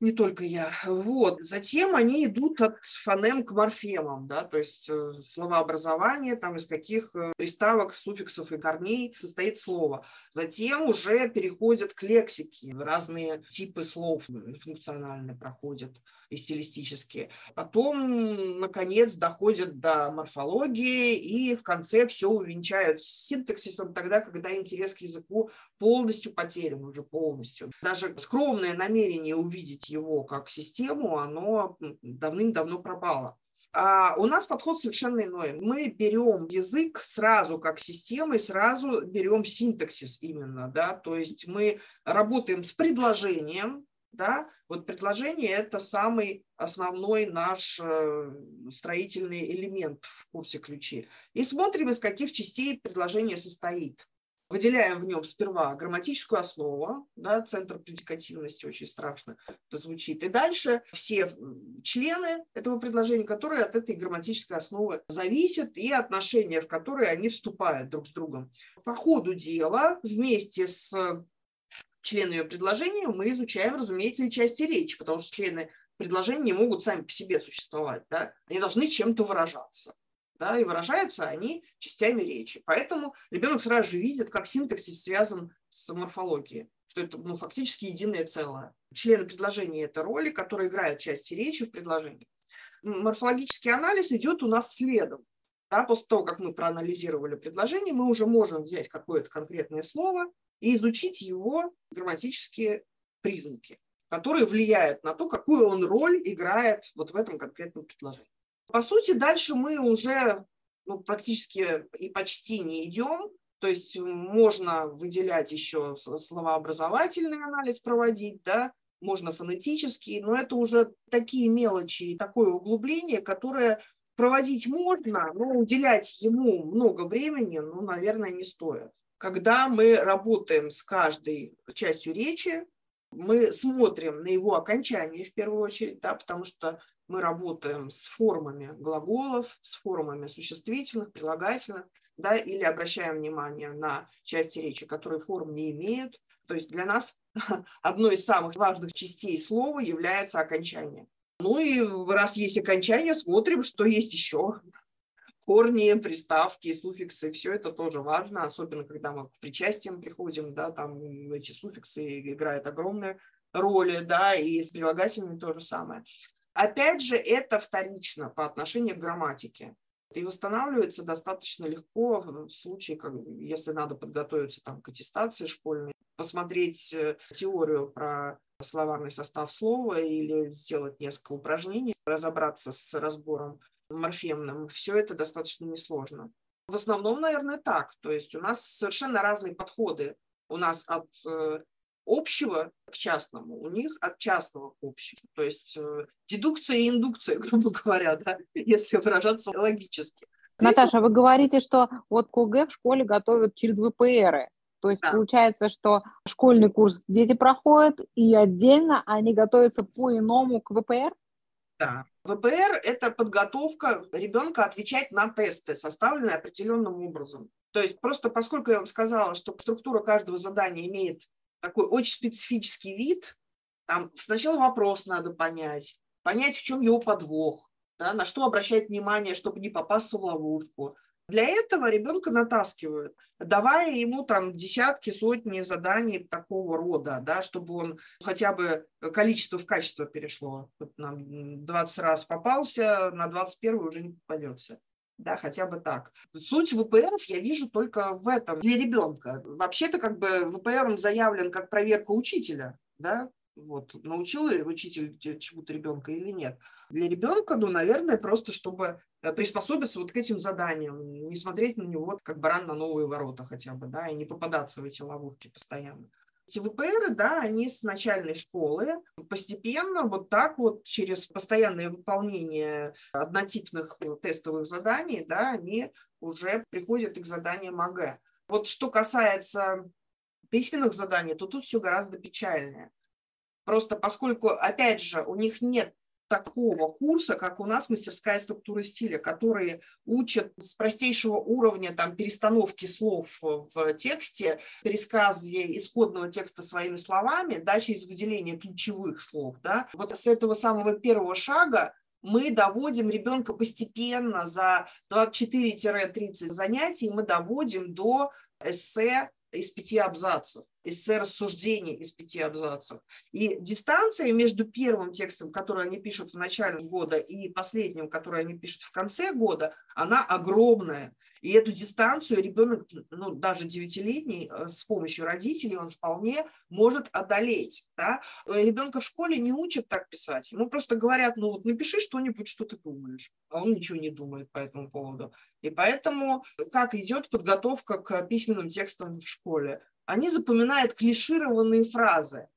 не только я. Вот. Затем они идут от фонем к морфемам, да, то есть э, словообразование, там из каких э, приставок, суффиксов и корней состоит слово. Затем уже переходят к лексике, разные типы слов функционально проходят и стилистические. Потом, наконец, доходят до морфологии и в конце все увенчают синтаксисом тогда, когда интерес к языку полностью потерян, уже полностью. Даже скромное намерение увидеть его как систему, оно давным-давно пропало. А у нас подход совершенно иной. Мы берем язык сразу как систему и сразу берем синтаксис именно, да, то есть мы работаем с предложением, да, вот предложение – это самый основной наш э, строительный элемент в курсе ключи. И смотрим, из каких частей предложение состоит. Выделяем в нем сперва грамматическую основу, да, центр предикативности очень страшно это звучит. И дальше все члены этого предложения, которые от этой грамматической основы зависят, и отношения, в которые они вступают друг с другом. По ходу дела вместе с членами предложения мы изучаем, разумеется, и части речи, потому что члены предложения не могут сами по себе существовать. Да? Они должны чем-то выражаться. Да, и выражаются они частями речи. Поэтому ребенок сразу же видит, как синтаксис связан с морфологией, что это ну, фактически единое целое. Члены предложения – это роли, которые играют части речи в предложении. Морфологический анализ идет у нас следом. Да, после того, как мы проанализировали предложение, мы уже можем взять какое-то конкретное слово и изучить его грамматические признаки, которые влияют на то, какую он роль играет вот в этом конкретном предложении. По сути, дальше мы уже ну, практически и почти не идем, То есть можно выделять еще словообразовательный анализ проводить, да, можно фонетический, но это уже такие мелочи и такое углубление, которое проводить можно, но уделять ему много времени, ну, наверное, не стоит. Когда мы работаем с каждой частью речи, мы смотрим на его окончание в первую очередь, да, потому что мы работаем с формами глаголов, с формами существительных, прилагательных, да, или обращаем внимание на части речи, которые форм не имеют. То есть для нас одной из самых важных частей слова является окончание. Ну и раз есть окончание, смотрим, что есть еще. Корни, приставки, суффиксы, все это тоже важно, особенно когда мы к причастиям приходим, да, там эти суффиксы играют огромную роль, да, и в прилагательном то же самое. Опять же, это вторично по отношению к грамматике. И восстанавливается достаточно легко в случае, как, если надо подготовиться там, к аттестации школьной, посмотреть э, теорию про словарный состав слова или сделать несколько упражнений, разобраться с разбором морфемным. Все это достаточно несложно. В основном, наверное, так. То есть у нас совершенно разные подходы. У нас от э, общего к частному, у них от частного к общему. То есть э, дедукция и индукция, грубо говоря, да, если выражаться логически. Наташа, вы говорите, что вот КОГЭ в школе готовят через ВПРы. То есть да. получается, что школьный курс дети проходят, и отдельно они готовятся по-иному к ВПР? Да. ВПР – это подготовка ребенка отвечать на тесты, составленные определенным образом. То есть просто поскольку я вам сказала, что структура каждого задания имеет такой очень специфический вид. Там сначала вопрос надо понять, понять, в чем его подвох, да, на что обращать внимание, чтобы не попасться в ловушку. Для этого ребенка натаскивают, давая ему там десятки, сотни заданий такого рода, да, чтобы он хотя бы количество в качество перешло. Вот нам 20 раз попался, на 21 уже не попадется да, хотя бы так. Суть ВПРов я вижу только в этом, для ребенка. Вообще-то как бы ВПР он заявлен как проверка учителя, да, вот, научил ли учитель чему-то ребенка или нет. Для ребенка, ну, наверное, просто чтобы э, приспособиться вот к этим заданиям, не смотреть на него как баран на новые ворота хотя бы, да, и не попадаться в эти ловушки постоянно. Эти ВПР, да, они с начальной школы постепенно вот так вот через постоянное выполнение однотипных тестовых заданий, да, они уже приходят к заданиям АГ. Вот что касается письменных заданий, то тут все гораздо печальнее. Просто поскольку, опять же, у них нет такого курса, как у нас мастерская структура стиля, которые учат с простейшего уровня там, перестановки слов в тексте, пересказе исходного текста своими словами, да, через выделение ключевых слов. Да. Вот с этого самого первого шага мы доводим ребенка постепенно за 24-30 занятий, мы доводим до эссе из пяти абзацев, эссе рассуждений из пяти абзацев. И дистанция между первым текстом, который они пишут в начале года, и последним, который они пишут в конце года, она огромная. И эту дистанцию ребенок, ну, даже девятилетний, э, с помощью родителей он вполне может одолеть. Да? Э, ребенка в школе не учат так писать. Ему просто говорят, ну вот напиши что-нибудь, что ты думаешь. А он ничего не думает по этому поводу. И поэтому, как идет подготовка к письменным текстам в школе? Они запоминают клишированные фразы.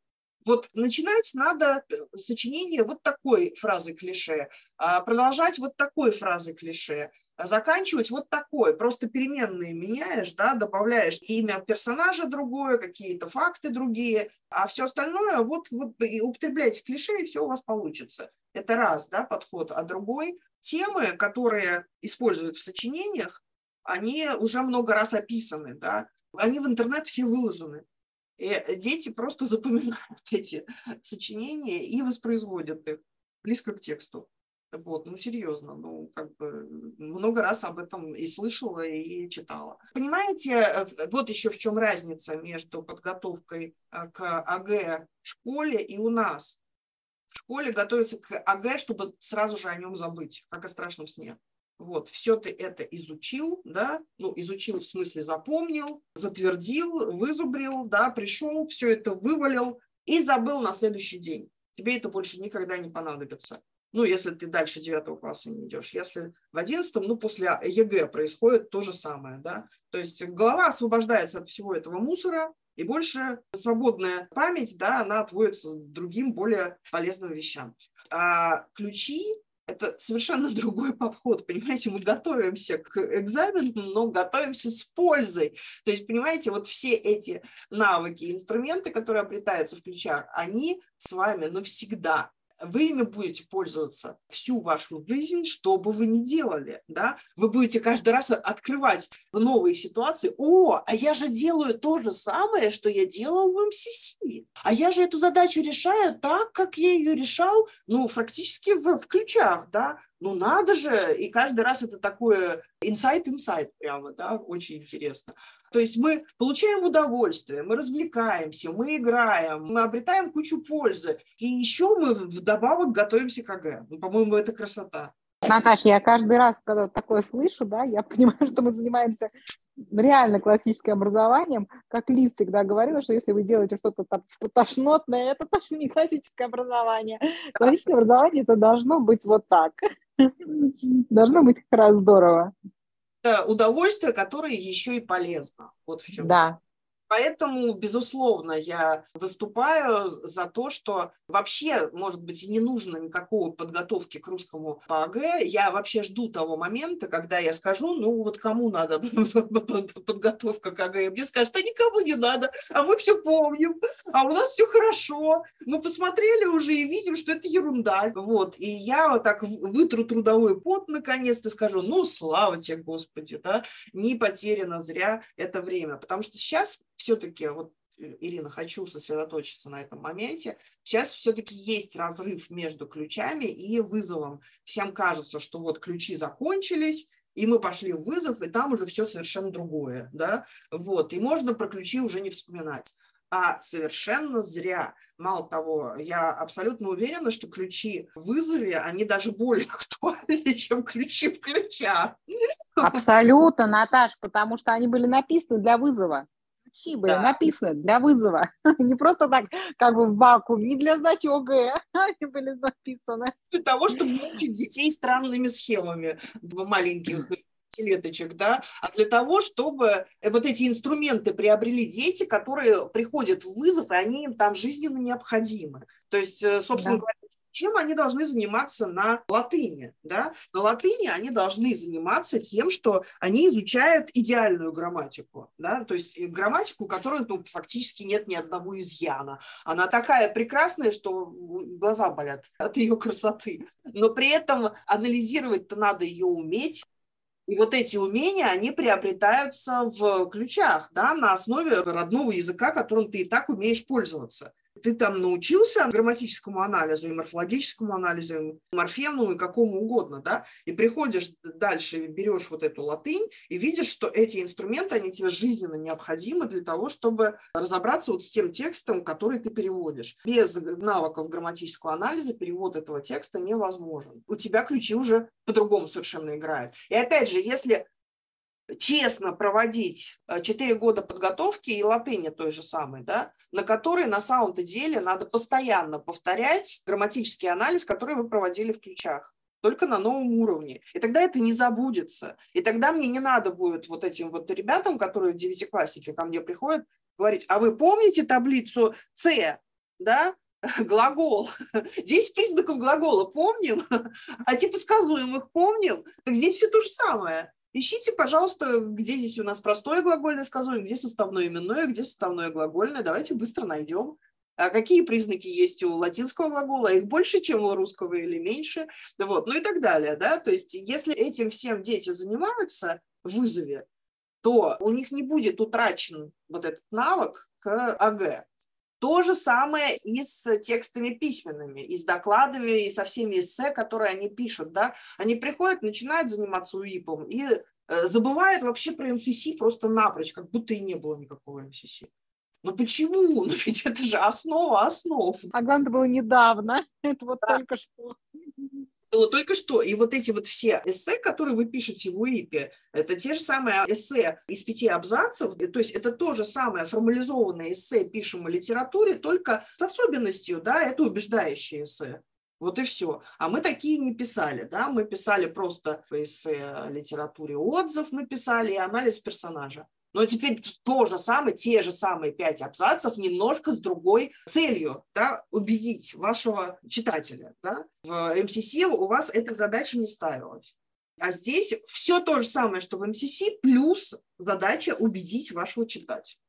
Вот начинать надо э, сочинение вот такой фразы клише, а продолжать вот такой фразы клише, заканчивать вот такой. Просто переменные меняешь, да, добавляешь имя персонажа другое, какие-то факты другие, а все остальное вот, вот и употребляйте клише, и все у вас получится. Это раз, да, подход. А другой, темы, которые используют в сочинениях, они уже много раз описаны, да, они в интернет все выложены. И дети просто запоминают эти сочинения и воспроизводят их близко к тексту. Вот, ну серьезно, ну как бы много раз об этом и слышала, и читала. Понимаете, э, вот еще в чем разница между подготовкой э, к АГ в школе и у нас. В школе готовится к АГ, чтобы сразу же о нем забыть, как о страшном сне. Вот, все ты это изучил, да, ну, изучил в смысле запомнил, затвердил, вызубрил, да, пришел, все это вывалил и забыл на следующий день. Тебе это больше никогда не понадобится. Ну, если ты дальше девятого класса не идешь. Если в одиннадцатом, ну, после ЕГЭ происходит то же самое, да. То есть голова освобождается от всего этого мусора, и больше свободная память, да, она отводится другим, более полезным вещам. А ключи это совершенно другой подход, понимаете, мы готовимся к экзамену, но готовимся с пользой. То есть, понимаете, вот все эти навыки, инструменты, которые обретаются в ключах, они с вами навсегда вы ими будете пользоваться всю вашу жизнь, что бы вы ни делали, да, вы будете каждый раз открывать новые ситуации, о, а я же делаю то же самое, что я делал в МСС, а я же эту задачу решаю так, как я ее решал, ну, практически в, в ключах, да, ну надо же, и каждый раз это такое инсайт-инсайт прямо, да, очень интересно. То есть мы получаем удовольствие, мы развлекаемся, мы играем, мы обретаем кучу пользы. И еще мы вдобавок готовимся к ОГЭ. Ну, по-моему, это красота. Наташа, я каждый раз, когда такое слышу, да, я понимаю, что мы занимаемся реально классическим образованием. Как Лив всегда говорила, что если вы делаете что-то там типа тошнотное, это точно не классическое образование. Классическое образование это должно быть вот так. Должно быть как раз здорово удовольствие, которое еще и полезно. Вот в чем. Да. Поэтому, безусловно, я выступаю за то, что вообще, может быть, и не нужно никакого подготовки к русскому по АГ. Я вообще жду того момента, когда я скажу, ну вот кому надо подготовка к АГ. Мне скажут, а никому не надо, а мы все помним, а у нас все хорошо. Мы посмотрели уже и видим, что это ерунда. Вот. И я вот так вытру трудовой пот наконец-то скажу, ну, слава тебе, Господи, да, не потеряно зря это время. Потому что сейчас все-таки, вот, э, Ирина, хочу сосредоточиться на этом моменте, сейчас все-таки есть разрыв между ключами и вызовом. Всем кажется, что вот ключи закончились, и мы пошли в вызов, и там уже все совершенно другое, да, вот, и можно про ключи уже не вспоминать. А совершенно зря. Мало того, я абсолютно уверена, что ключи в вызове, они даже более актуальны, чем ключи в ключах. Абсолютно, Наташ, потому что они были написаны для вызова ключи были да. написаны для вызова. не просто так, как бы в вакуум, не для сдачи ОГЭ, они были написаны. Для того, чтобы мучить детей странными схемами маленьких леточек, да, а для того, чтобы вот эти инструменты приобрели дети, которые приходят в вызов, и они им там жизненно необходимы. То есть, э, собственно да. говоря, чем они должны заниматься на латыни. Да? На латыни они должны заниматься тем, что они изучают идеальную грамматику, да? то есть грамматику, которой ну, фактически нет ни одного изъяна. Она такая прекрасная, что глаза болят от ее красоты. Но при этом анализировать-то надо ее уметь, и вот эти умения, они приобретаются в ключах, да, на основе родного языка, которым ты и так умеешь пользоваться ты там научился грамматическому анализу и морфологическому анализу, и морфемному, и какому угодно, да, и приходишь дальше, берешь вот эту латынь и видишь, что эти инструменты, они тебе жизненно необходимы для того, чтобы разобраться вот с тем текстом, который ты переводишь. Без навыков грамматического анализа перевод этого текста невозможен. У тебя ключи уже по-другому совершенно играют. И опять же, если честно проводить 4 э, года подготовки и латыни той же самой, да, на которой на самом-то деле надо постоянно повторять грамматический анализ, который вы проводили в ключах только на новом уровне. И тогда это не забудется. И тогда мне не надо будет вот этим вот ребятам, которые девятиклассники ко мне приходят, говорить, а вы помните таблицу С, да, глагол. Десять признаков глагола помним, а типа сказуемых помним. Так здесь все то же самое. Ищите, пожалуйста, где здесь у нас простое глагольное сказуемое, где составное именное, где составное глагольное. Давайте быстро найдем. А какие признаки есть у латинского глагола? Их больше, чем у русского или меньше? Вот, ну и так далее. Да? То есть если этим всем дети занимаются в вызове, то у них не будет утрачен вот этот навык к АГ. То же самое и с текстами письменными, и с докладами, и со всеми эссе, которые они пишут. Да? Они приходят, начинают заниматься УИПом и э, забывают вообще про МСС просто напрочь, как будто и не было никакого МСС. Ну почему? Ну ведь это же основа основ. А главное, было недавно. Это вот да. только что было только что. И вот эти вот все эссе, которые вы пишете в УИПе, это те же самые эссе из пяти абзацев, то есть это то же самое формализованное эссе пишем о литературе, только с особенностью, да, это убеждающее эссе. Вот и все. А мы такие не писали, да, мы писали просто эссе литературе отзыв написали и анализ персонажа. Но теперь то же самое, те же самые пять абзацев, немножко с другой целью, да, убедить вашего читателя. Да? В МСС у вас эта задача не ставилась. А здесь все то же самое, что в МСС, плюс задача убедить вашего читателя.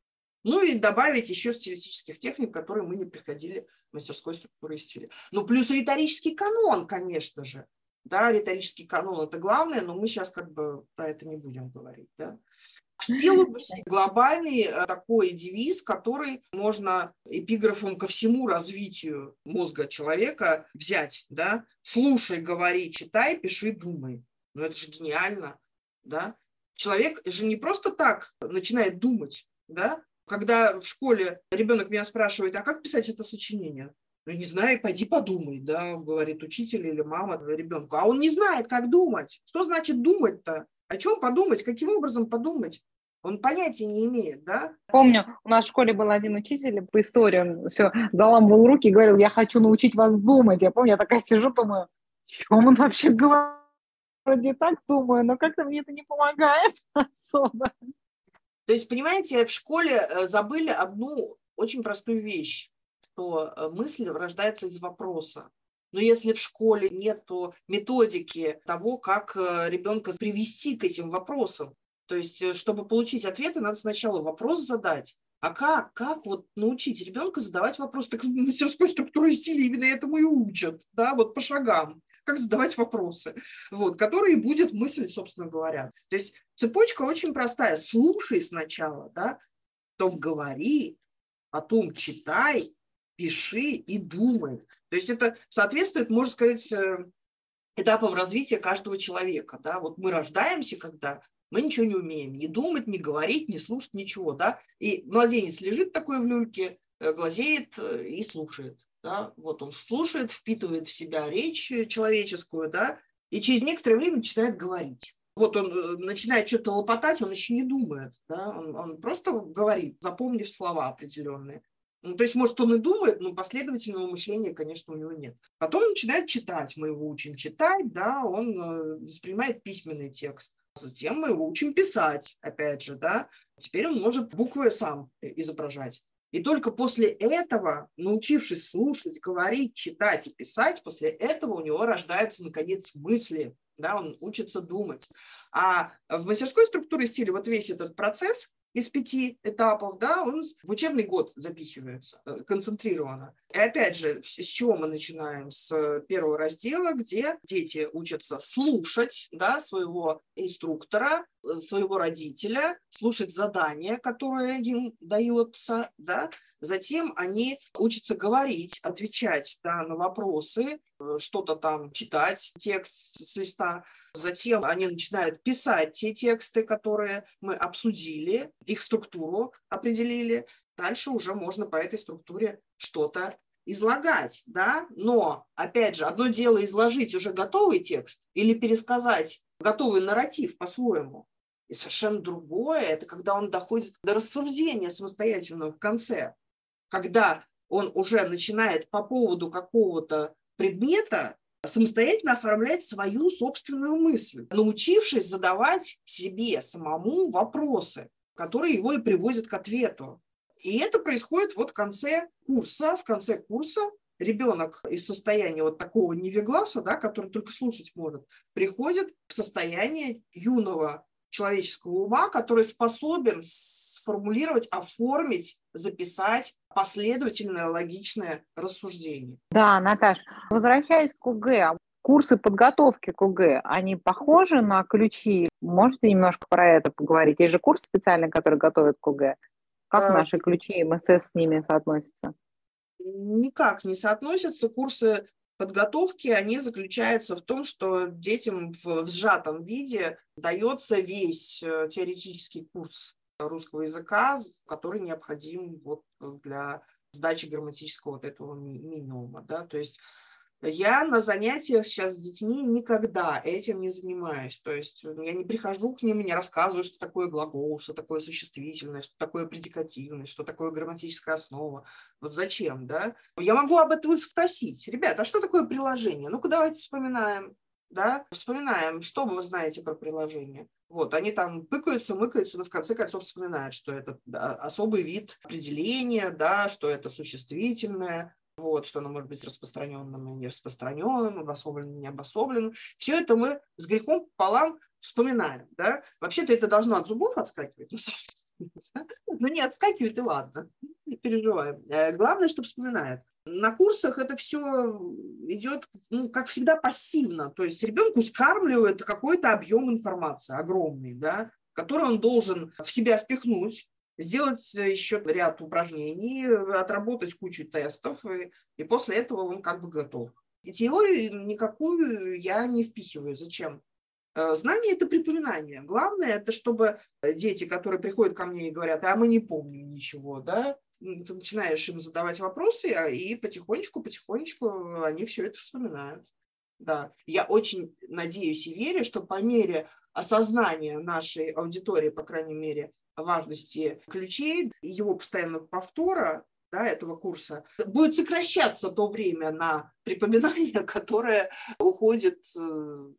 Ну и добавить еще стилистических техник, которые мы не приходили в мастерской структуры и стиля. Ну, плюс риторический канон, конечно же. Да, риторический канон – это главное, но мы сейчас как бы про это не будем говорить. Да? В силу глобальный э, такой девиз, который можно эпиграфом ко всему развитию мозга человека взять. Да? Слушай, говори, читай, пиши, думай. Ну это же гениально. Да? Человек же не просто так начинает думать, да, когда в школе ребенок меня спрашивает, а как писать это сочинение? Ну, не знаю, пойди подумай, да, говорит учитель или мама ребенку. А он не знает, как думать. Что значит думать-то? О чем подумать? Каким образом подумать? Он понятия не имеет, да? Помню, у нас в школе был один учитель по истории, он все заламывал руки и говорил, я хочу научить вас думать. Я помню, я такая сижу, думаю, чем он вообще говорит? Вроде так думаю, но как-то мне это не помогает особо. То есть, понимаете, в школе э, забыли одну очень простую вещь, что э, мысль рождается из вопроса. Но если в школе нет методики того, как э, ребенка привести к этим вопросам, то есть, чтобы получить ответы, надо сначала вопрос задать. А как, как вот научить ребенка задавать вопрос? Так в мастерской структуре стиля именно этому и учат, да, вот по шагам как задавать вопросы, вот, которые будет мысль, собственно говоря. То есть цепочка очень простая. Слушай сначала, да, потом говори, потом читай, пиши и думай. То есть это соответствует, можно сказать, э, этапам развития каждого человека. Да? Вот мы рождаемся, когда мы ничего не умеем, не думать, не говорить, не слушать, ничего. Да? И младенец лежит такой в люльке, э, глазеет э, и слушает. Да? Вот он слушает, впитывает в себя речь человеческую, да, и через некоторое время начинает говорить. Вот он начинает что-то лопотать, он еще не думает, да? он, он просто говорит, запомнив слова определенные. Ну, то есть, может, он и думает, но последовательного мышления, конечно, у него нет. Потом начинает читать, мы его учим читать, да, он э, воспринимает письменный текст. Затем мы его учим писать, опять же, да. Теперь он может буквы сам изображать. И только после этого, научившись слушать, говорить, читать и писать, после этого у него рождаются, наконец, мысли, да, он учится думать. А в мастерской структуре стиля вот весь этот процесс из пяти этапов, да, он в учебный год запихивается э, концентрированно. И опять же, с чего мы начинаем? С первого раздела, где дети учатся слушать да, своего инструктора, э, своего родителя, слушать задания, которые им дается, да, Затем они учатся говорить, отвечать да, на вопросы, э, что-то там читать, текст с листа. Затем они начинают писать те тексты, которые мы обсудили, их структуру определили. Дальше уже можно по этой структуре что-то излагать, да, но, опять же, одно дело изложить уже готовый текст или пересказать готовый нарратив по-своему, и совершенно другое – это когда он доходит до рассуждения самостоятельного в конце. Когда он уже начинает по поводу какого-то предмета самостоятельно оформлять свою собственную мысль, научившись задавать себе самому вопросы, которые его и приводят к ответу. И это происходит вот в конце курса. В конце курса ребенок из состояния вот такого невегласа, да, который только слушать может, приходит в состояние юного человеческого ума, который способен сформулировать, оформить, записать последовательное, логичное рассуждение. Да, Наташ, возвращаясь к УГ, курсы подготовки к УГ, они похожи на ключи? Можете немножко про это поговорить? Есть же курс специальный, который готовят к УГ. Как а... наши ключи и МСС с ними соотносятся? Никак не соотносятся. Курсы подготовки, они заключаются в том, что детям в, в сжатом виде дается весь э, теоретический курс русского языка, который необходим вот для сдачи грамматического вот этого минимума. Да? То есть Я на занятиях сейчас с детьми никогда этим не занимаюсь. То есть я не прихожу к ним и не рассказываю, что такое глагол, что такое существительное, что такое предикативное, что такое грамматическая основа. Вот зачем, да? Я могу об этом спросить. Ребята, а что такое приложение? Ну-ка давайте вспоминаем. Да? Вспоминаем, что вы знаете про приложение. Вот, они там пыкаются, мыкаются, но в конце концов вспоминают, что это особый вид определения, да, что это существительное, вот, что оно может быть распространенным и нераспространенным, обособленным и необособленным. Все это мы с грехом пополам вспоминаем. Да? Вообще-то это должно от зубов отскакивать, но не отскакивает, и ладно, не переживаем. Э, главное, что вспоминает. На курсах это все идет, ну, как всегда, пассивно. То есть ребенку скармливают какой-то объем информации огромный, да, который он должен в себя впихнуть, сделать еще ряд упражнений, отработать кучу тестов, и, и после этого он как бы готов. И теорию никакую я не впихиваю. Зачем? Э, знание – это припоминание. Главное – это чтобы дети, которые приходят ко мне и говорят, а мы не помним ничего, да, ты начинаешь им задавать вопросы, а, и потихонечку, потихонечку они все это вспоминают. Да. Я очень надеюсь и верю, что по мере осознания нашей аудитории, по крайней мере, важности ключей, его постоянного повтора, да, этого курса, будет сокращаться то время на припоминание, которое уходит э,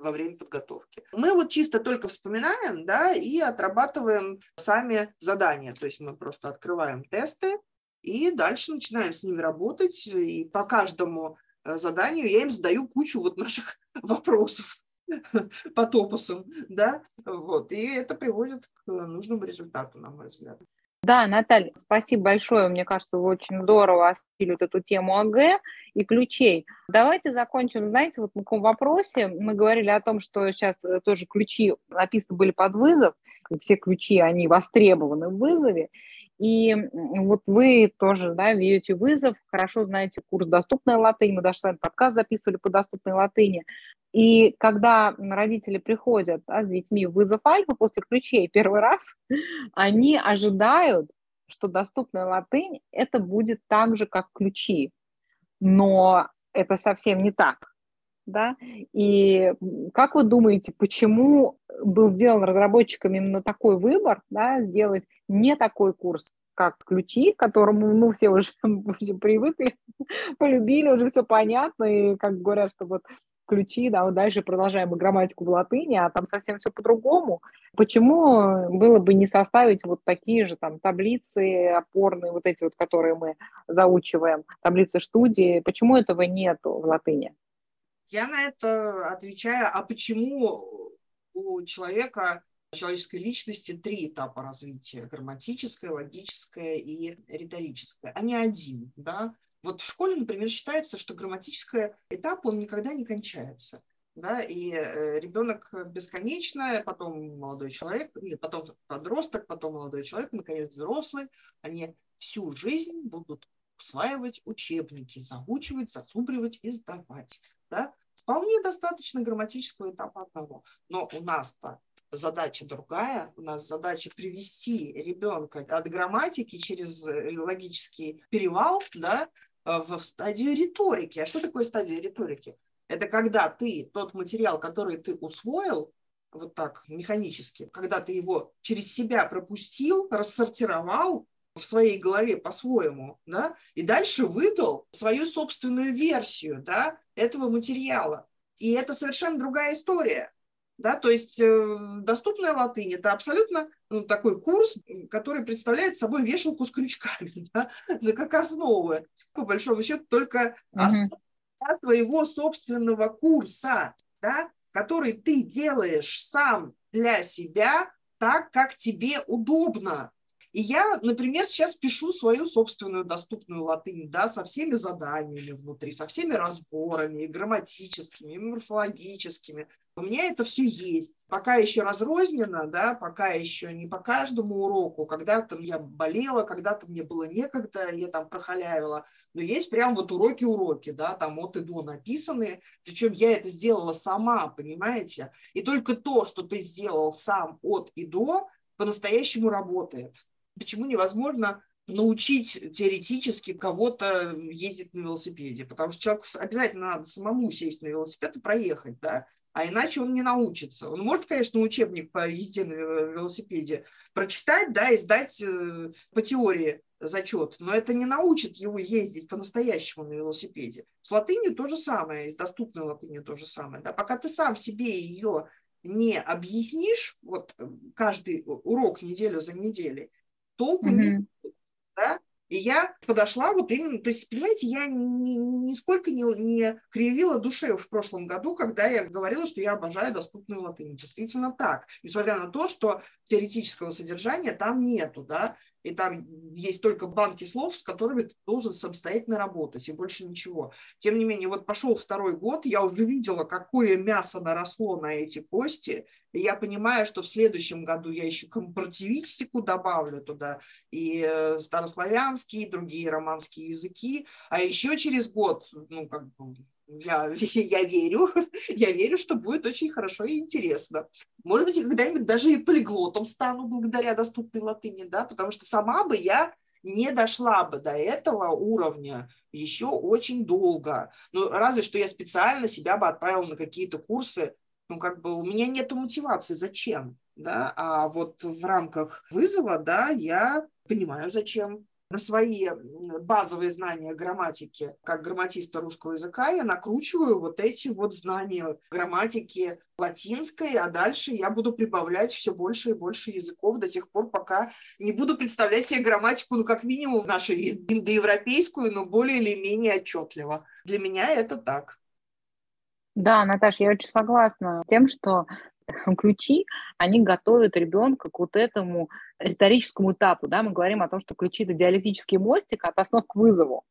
во время подготовки. Мы вот чисто только вспоминаем, да, и отрабатываем сами задания. То есть мы просто открываем тесты и дальше начинаем с ними работать. И по каждому э, заданию я им задаю кучу вот наших вопросов по топусам, да, вот, и это приводит к нужному результату, на мой взгляд. Да, Наталья, спасибо большое. Мне кажется, вы очень здорово осветили вот эту тему АГ и ключей. Давайте закончим, знаете, вот на таком вопросе. Мы говорили о том, что сейчас э, тоже ключи написаны были под вызов, и все ключи, они востребованы в вызове. И вот вы тоже да, ведете вызов, хорошо знаете курс «Доступная латынь», мы даже с вами подкаст записывали по «Доступной латыни». И когда родители приходят да, с детьми в вызов альфа после ключей первый раз, они ожидают, что «Доступная латынь» это будет так же, как ключи. Но это совсем не так. Да? И как вы думаете, почему был сделан разработчиками именно такой выбор, да, сделать не такой курс, как ключи, к которому мы все уже, привыкли, полюбили, уже все понятно, и как говорят, что вот ключи, да, вот дальше продолжаем грамматику в латыни, а там совсем все по-другому. Почему было бы не составить вот такие же там таблицы опорные, вот эти вот, которые мы заучиваем, таблицы студии, почему этого нет в латыни? Я на это отвечаю, а почему у человека, человеческой личности три этапа развития. Грамматическое, логическое и риторическое, а не один. Да? Вот в школе, например, считается, что грамматический этап, он никогда не кончается. Да, и э, ребенок бесконечно, потом молодой человек, нет, потом подросток, потом молодой человек, наконец взрослый, они всю жизнь будут усваивать учебники, заучивать, зазубривать и сдавать. Да? Вполне достаточно грамматического этапа одного. Но у нас-то задача другая. У нас задача привести ребенка от грамматики через э, логический перевал да, э, в стадию риторики. А что такое стадия риторики? Это когда ты тот материал, который ты усвоил, вот так механически, когда ты его через себя пропустил, рассортировал, в своей голове по-своему, да, и дальше выдал свою собственную версию, да, этого материала. И это совершенно другая история. Да, то есть э, доступная латынь – это абсолютно ну, такой курс, который представляет собой вешалку с крючками, да, как основы, по большому счету, только основа твоего собственного курса, да, который ты делаешь сам для себя так, как тебе удобно. И я, например, сейчас пишу свою собственную доступную латынь, да, со всеми заданиями внутри, со всеми разборами, и грамматическими, и морфологическими. У меня это все есть. Пока еще разрознено, да, пока еще не по каждому уроку. Когда-то я болела, когда-то мне было некогда, я там прохалявила. Но есть прям вот уроки-уроки, да, там от и до написанные. Причем я это сделала сама, понимаете? И только то, что ты сделал сам от и до, по-настоящему работает почему невозможно научить теоретически кого-то ездить на велосипеде, потому что человеку обязательно надо самому сесть на велосипед и проехать, да, а иначе он не научится. Он может, конечно, учебник по езде на велосипеде прочитать, да, и сдать э, по теории зачет, но это не научит его ездить по-настоящему на велосипеде. С латынью то же самое, с доступной латынью то же самое. Да? Пока ты сам себе ее не объяснишь, вот э, каждый урок неделю за неделей, толку mm-hmm. не будет. Да? И я подошла вот именно, то есть, понимаете, я ни, нисколько не, не кривила души в прошлом году, когда я говорила, что я обожаю доступную латынь. Действительно так, несмотря на то, что теоретического содержания там нету, да, и там есть только банки слов, с которыми ты должен самостоятельно работать, и больше ничего. Тем не менее, вот пошел второй год, я уже видела, какое мясо наросло на эти кости, и я понимаю, что в следующем году я еще компаративистику добавлю туда, и э, старославянские, и другие романские языки, а еще через год, ну, как бы, я, я верю, я верю, что будет очень хорошо и интересно. Может быть, когда-нибудь даже и полиглотом стану благодаря доступной латыни, да, потому что сама бы я не дошла бы до этого уровня еще очень долго. Ну, разве что я специально себя бы отправила на какие-то курсы, ну, как бы у меня нет мотивации, зачем, да, а вот в рамках вызова, да, я понимаю, зачем на свои базовые знания грамматики, как грамматиста русского языка, я накручиваю вот эти вот знания грамматики латинской, а дальше я буду прибавлять все больше и больше языков до тех пор, пока не буду представлять себе грамматику, ну, как минимум, нашу индоевропейскую, но более или менее отчетливо. Для меня это так. Да, Наташа, я очень согласна с тем, что ключи, они готовят ребенка к вот этому риторическому этапу. Да? Мы говорим о том, что ключи – это диалектический мостик от основ к вызову.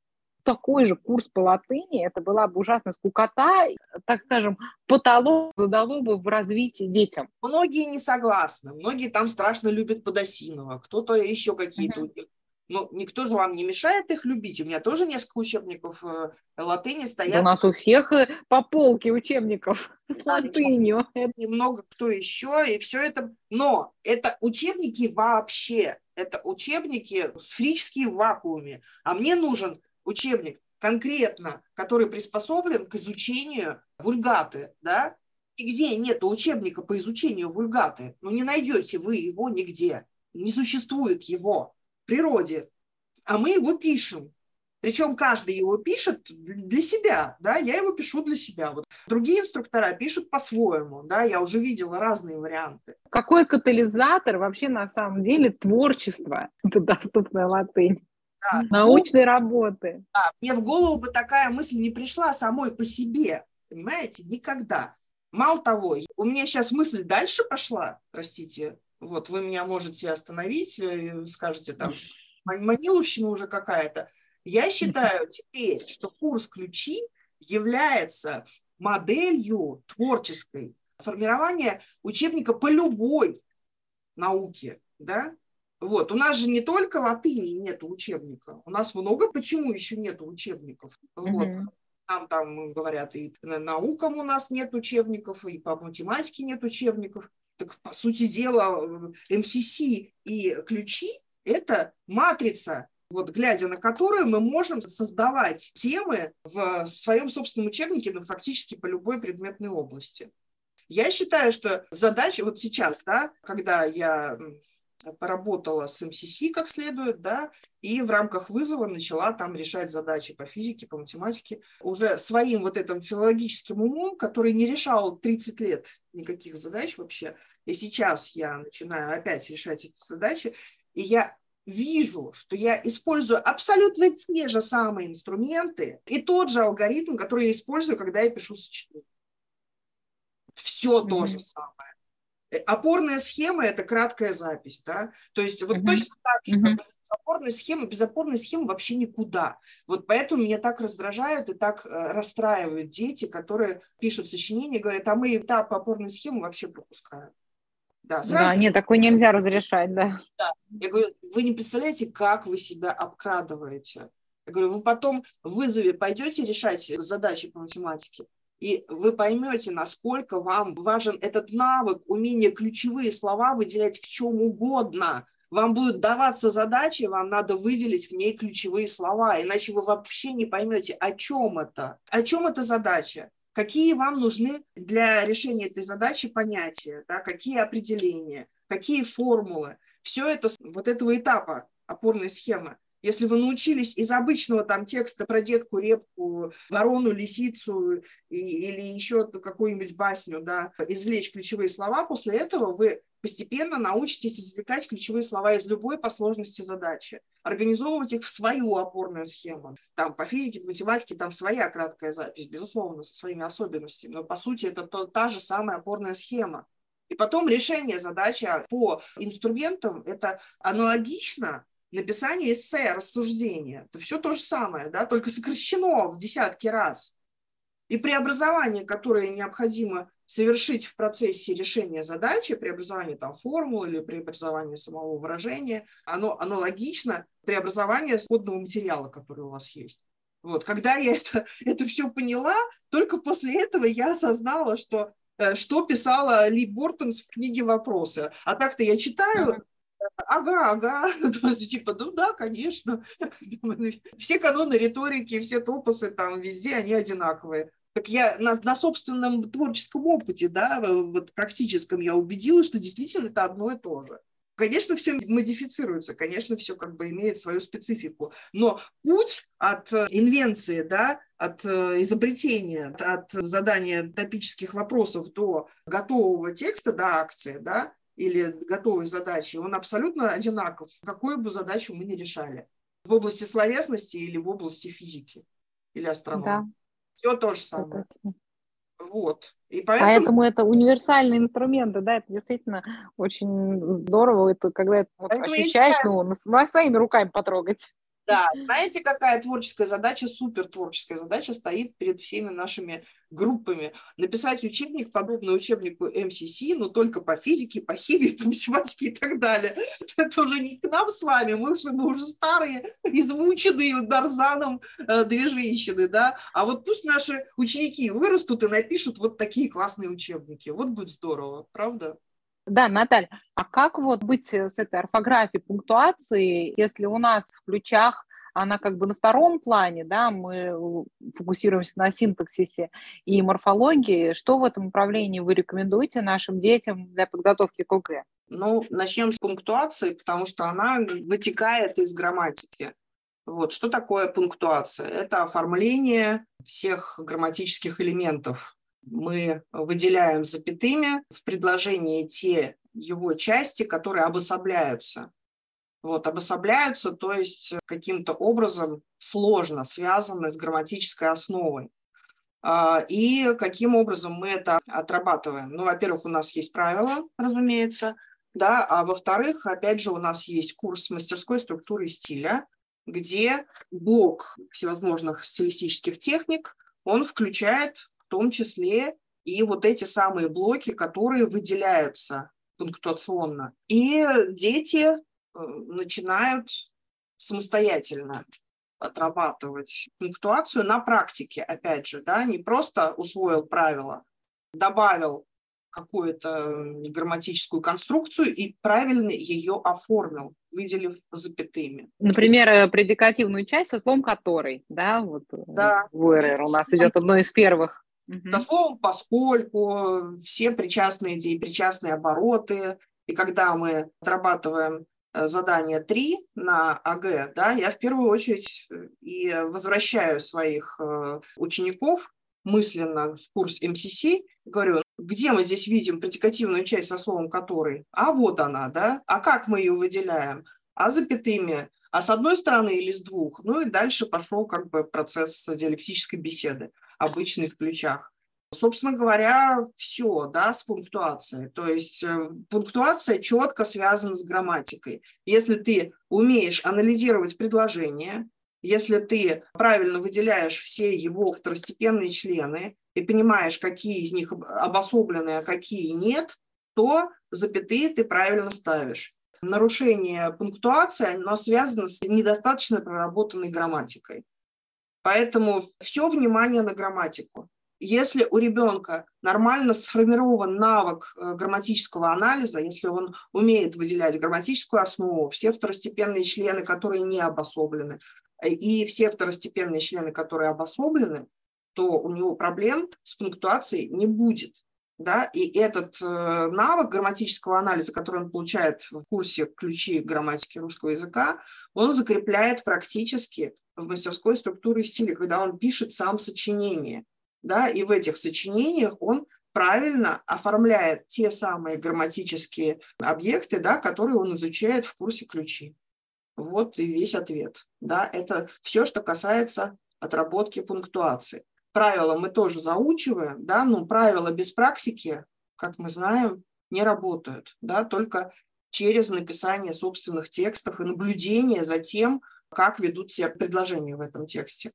Такой же курс по латыни, это была бы ужасная скукота, так скажем, потолок задало бы в развитии детям. Многие не согласны, многие там страшно любят Подосинова, кто-то еще какие-то mm-hmm. Ну, никто же вам не мешает их любить. У меня тоже несколько учебников э, латыни стоят. Да у нас у всех э, по полке учебников с латынью. Немного кто еще, и все это. Но это учебники вообще. Это учебники сферические в вакууме. А мне нужен учебник конкретно, который приспособлен к изучению вульгаты, да? И где нет учебника по изучению вульгаты, ну не найдете вы его нигде, не существует его природе, а мы его пишем. Причем каждый его пишет для себя, да, я его пишу для себя. Вот. Другие инструктора пишут по-своему, да, я уже видела разные варианты. Какой катализатор вообще на самом деле творчества, это доступная латынь? Да. Научной ну, работы. Да, мне в голову бы такая мысль не пришла самой по себе, понимаете, никогда. Мало того, у меня сейчас мысль дальше пошла, простите, вот вы меня можете остановить, э, скажете там, маниловщина уже какая-то. Я считаю теперь, что курс ключи является моделью творческой формирования учебника по любой науке, да? Вот, у нас же не только латыни нет учебника, у нас много почему еще нет учебников. Вот. Mm-hmm. Нам там говорят, и наукам у нас нет учебников, и по математике нет учебников. Так, по сути дела, МСС и ключи – это матрица, вот, глядя на которую мы можем создавать темы в своем собственном учебнике, ну, фактически по любой предметной области. Я считаю, что задача вот сейчас, да, когда я поработала с МСС как следует, да, и в рамках вызова начала там решать задачи по физике, по математике, уже своим вот этим филологическим умом, который не решал 30 лет никаких задач вообще, и сейчас я начинаю опять решать эти задачи, и я вижу, что я использую абсолютно те же самые инструменты и тот же алгоритм, который я использую, когда я пишу сочинение. Все mm-hmm. то же самое. Э, опорная схема – это краткая запись, да, то есть вот uh-huh. точно так же, uh-huh. как схема, без опорной схемы вообще никуда. Вот поэтому меня так раздражают и так э, расстраивают дети, которые пишут сочинения и говорят, а мы этап опорной схемы вообще пропускаем. Да, сразу... да, нет, такое нельзя разрешать, да. да. Я говорю, вы не представляете, как вы себя обкрадываете. Я говорю, вы потом в вызове пойдете решать задачи по математике, и вы поймете, насколько вам важен этот навык, умение ключевые слова выделять в чем угодно, Вам будут даваться задачи, вам надо выделить в ней ключевые слова, иначе вы вообще не поймете, о чем это. О чем эта задача? Какие вам нужны для решения этой задачи понятия, да, какие определения, какие формулы. Все это вот этого этапа опорной схемы. Если вы научились из обычного там текста про детку, репку, ворону, лисицу и, или еще какую-нибудь басню, да, извлечь ключевые слова, после этого вы постепенно научитесь извлекать ключевые слова из любой по сложности задачи, организовывать их в свою опорную схему. Там по физике, по математике там своя краткая запись, безусловно, со своими особенностями, но по сути это то, та же самая опорная схема. И потом решение задачи по инструментам – это аналогично написание эссе, рассуждения. Это все то же самое, да, только сокращено в десятки раз. И преобразование, которое необходимо совершить в процессе решения задачи, преобразование там формулы или преобразование самого выражения, оно аналогично преобразованию исходного материала, который у вас есть. Вот, когда я это, это все поняла, только после этого я осознала, что э, что писала Ли Бортонс в книге «Вопросы». А так-то я читаю, Ага, ага. Типа, ну да, конечно. Все каноны риторики, все топосы там везде, они одинаковые. Так я на, на собственном творческом опыте, да, вот практическом я убедилась, что действительно это одно и то же. Конечно, все модифицируется, конечно, все как бы имеет свою специфику, но путь от э, инвенции, да, от э, изобретения, от задания топических вопросов до готового текста, до акции, да, или готовой задачи, он абсолютно одинаков, какую бы задачу мы ни решали. В области словесности или в области физики или астрономии. Да. Все то же самое. Вот. И поэтому... поэтому это универсальные инструменты, да, это действительно очень здорово, это когда это вот отвечаешь, ну, на, на своими руками потрогать. Да, знаете, какая творческая задача, супер творческая задача стоит перед всеми нашими группами? Написать учебник, подобный учебнику МСС, но только по физике, по химии, по математике и так далее. Это уже не к нам с вами, мы уже, мы уже старые, измученные Дарзаном э, две женщины, да? А вот пусть наши ученики вырастут и напишут вот такие классные учебники. Вот будет здорово, правда? Да, Наталья, а как вот быть с этой орфографией, пунктуацией, если у нас в ключах она как бы на втором плане, да, мы фокусируемся на синтаксисе и морфологии. Что в этом направлении вы рекомендуете нашим детям для подготовки к ОГЭ? Ну, начнем с пунктуации, потому что она вытекает из грамматики. Вот, что такое пунктуация? Это оформление всех грамматических элементов мы выделяем запятыми в предложении те его части, которые обособляются. Вот, обособляются, то есть каким-то образом сложно связаны с грамматической основой. А, и каким образом мы это отрабатываем? Ну, во-первых, у нас есть правила, разумеется, да, а во-вторых, опять же, у нас есть курс мастерской структуры стиля, где блок всевозможных стилистических техник, он включает том числе и вот эти самые блоки, которые выделяются пунктуационно. И дети э, начинают самостоятельно отрабатывать пунктуацию на практике, опять же, да, не просто усвоил правила, добавил какую-то грамматическую конструкцию и правильно ее оформил, выделив запятыми. Например, есть... Э, предикативную часть со словом «который», да, вот э, да. в у нас идет одно из первых Угу. За словом поскольку, все причастные идеи, причастные обороты. И когда мы отрабатываем э, задание 3 на АГ, да, я в первую очередь э, и возвращаю своих э, учеников мысленно в курс МСС, говорю, где мы здесь видим предикативную часть со словом «который»? А вот она, да? А как мы ее выделяем? А запятыми? А с одной стороны или с двух? Ну и дальше пошел как бы процесс диалектической беседы обычный в ключах. Собственно говоря, все, да, с пунктуацией. То есть э, пунктуация четко связана с грамматикой. Если ты умеешь анализировать предложение, если ты правильно выделяешь все его второстепенные члены и понимаешь, какие из них обособлены, а какие нет, то запятые ты правильно ставишь. Нарушение пунктуации, оно связано с недостаточно проработанной грамматикой. Поэтому все внимание на грамматику. если у ребенка нормально сформирован навык э, грамматического анализа, если он умеет выделять грамматическую основу, все второстепенные члены, которые не обособлены, э, и все второстепенные члены, которые обособлены, то у него проблем с пунктуацией не будет. Да? И этот э, навык грамматического анализа, который он получает в курсе «Ключи к грамматике русского языка», он закрепляет практически в мастерской структуры и стиле, когда он пишет сам сочинение. Да? И в этих сочинениях он правильно оформляет те самые грамматические объекты, да, которые он изучает в курсе ключи. Вот и весь ответ. Да? Это все, что касается отработки пунктуации правила мы тоже заучиваем, да, но правила без практики, как мы знаем, не работают, да, только через написание собственных текстов и наблюдение за тем, как ведут себя предложения в этом тексте.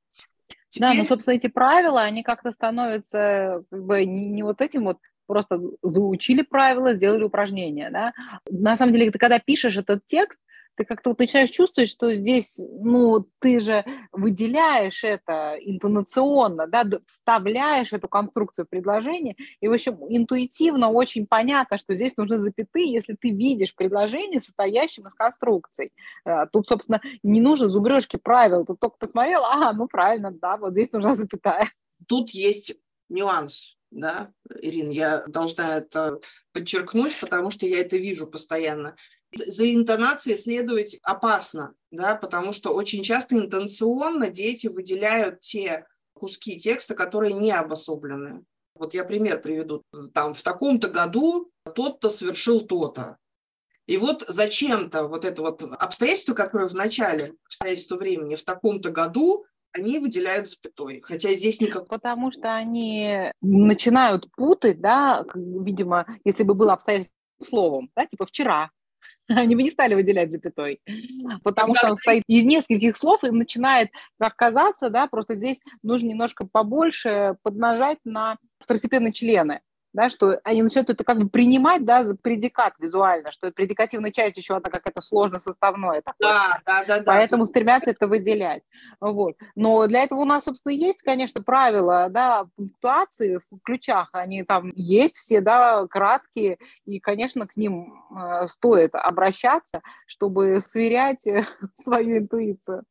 Теперь... Да, но, собственно, эти правила, они как-то становятся как бы не, не вот этим вот просто заучили правила, сделали упражнения, да. На самом деле, ты когда пишешь этот текст, ты как-то начинаешь чувствовать, что здесь, ну, ты же выделяешь это интонационно, да, вставляешь эту конструкцию предложения, и, в общем, интуитивно очень понятно, что здесь нужны запятые, если ты видишь предложение, состоящее из конструкций. Э, тут, собственно, не нужно зубрежки правил, ты только посмотрел, ага, ну, правильно, да, вот здесь нужна запятая. Тут есть нюанс, да, Ирин, я должна это подчеркнуть, потому что я это вижу постоянно за интонацией следовать опасно, да, потому что очень часто интенционно дети выделяют те куски текста, которые не обособлены. Вот я пример приведу. Там в таком-то году тот-то совершил то-то. И вот зачем-то вот это вот обстоятельство, которое в начале, обстоятельство времени, в таком-то году, они выделяют запятой, хотя здесь никак... Потому что они начинают путать, да, видимо, если бы было обстоятельство словом, да, типа вчера, Они бы не стали выделять запятой, потому что он состоит из нескольких слов и начинает как казаться, да, просто здесь нужно немножко побольше поднажать на второстепенные члены да, что они начинают это как бы принимать, да, за предикат визуально, что предикативная часть еще одна как это сложно составное. Да, да, да, да. Поэтому да. стремятся это выделять. Вот. Но для этого у нас, собственно, есть, конечно, правила, да, пунктуации в ключах, они там есть все, да, краткие, и, конечно, к ним э, стоит обращаться, чтобы сверять свою интуицию.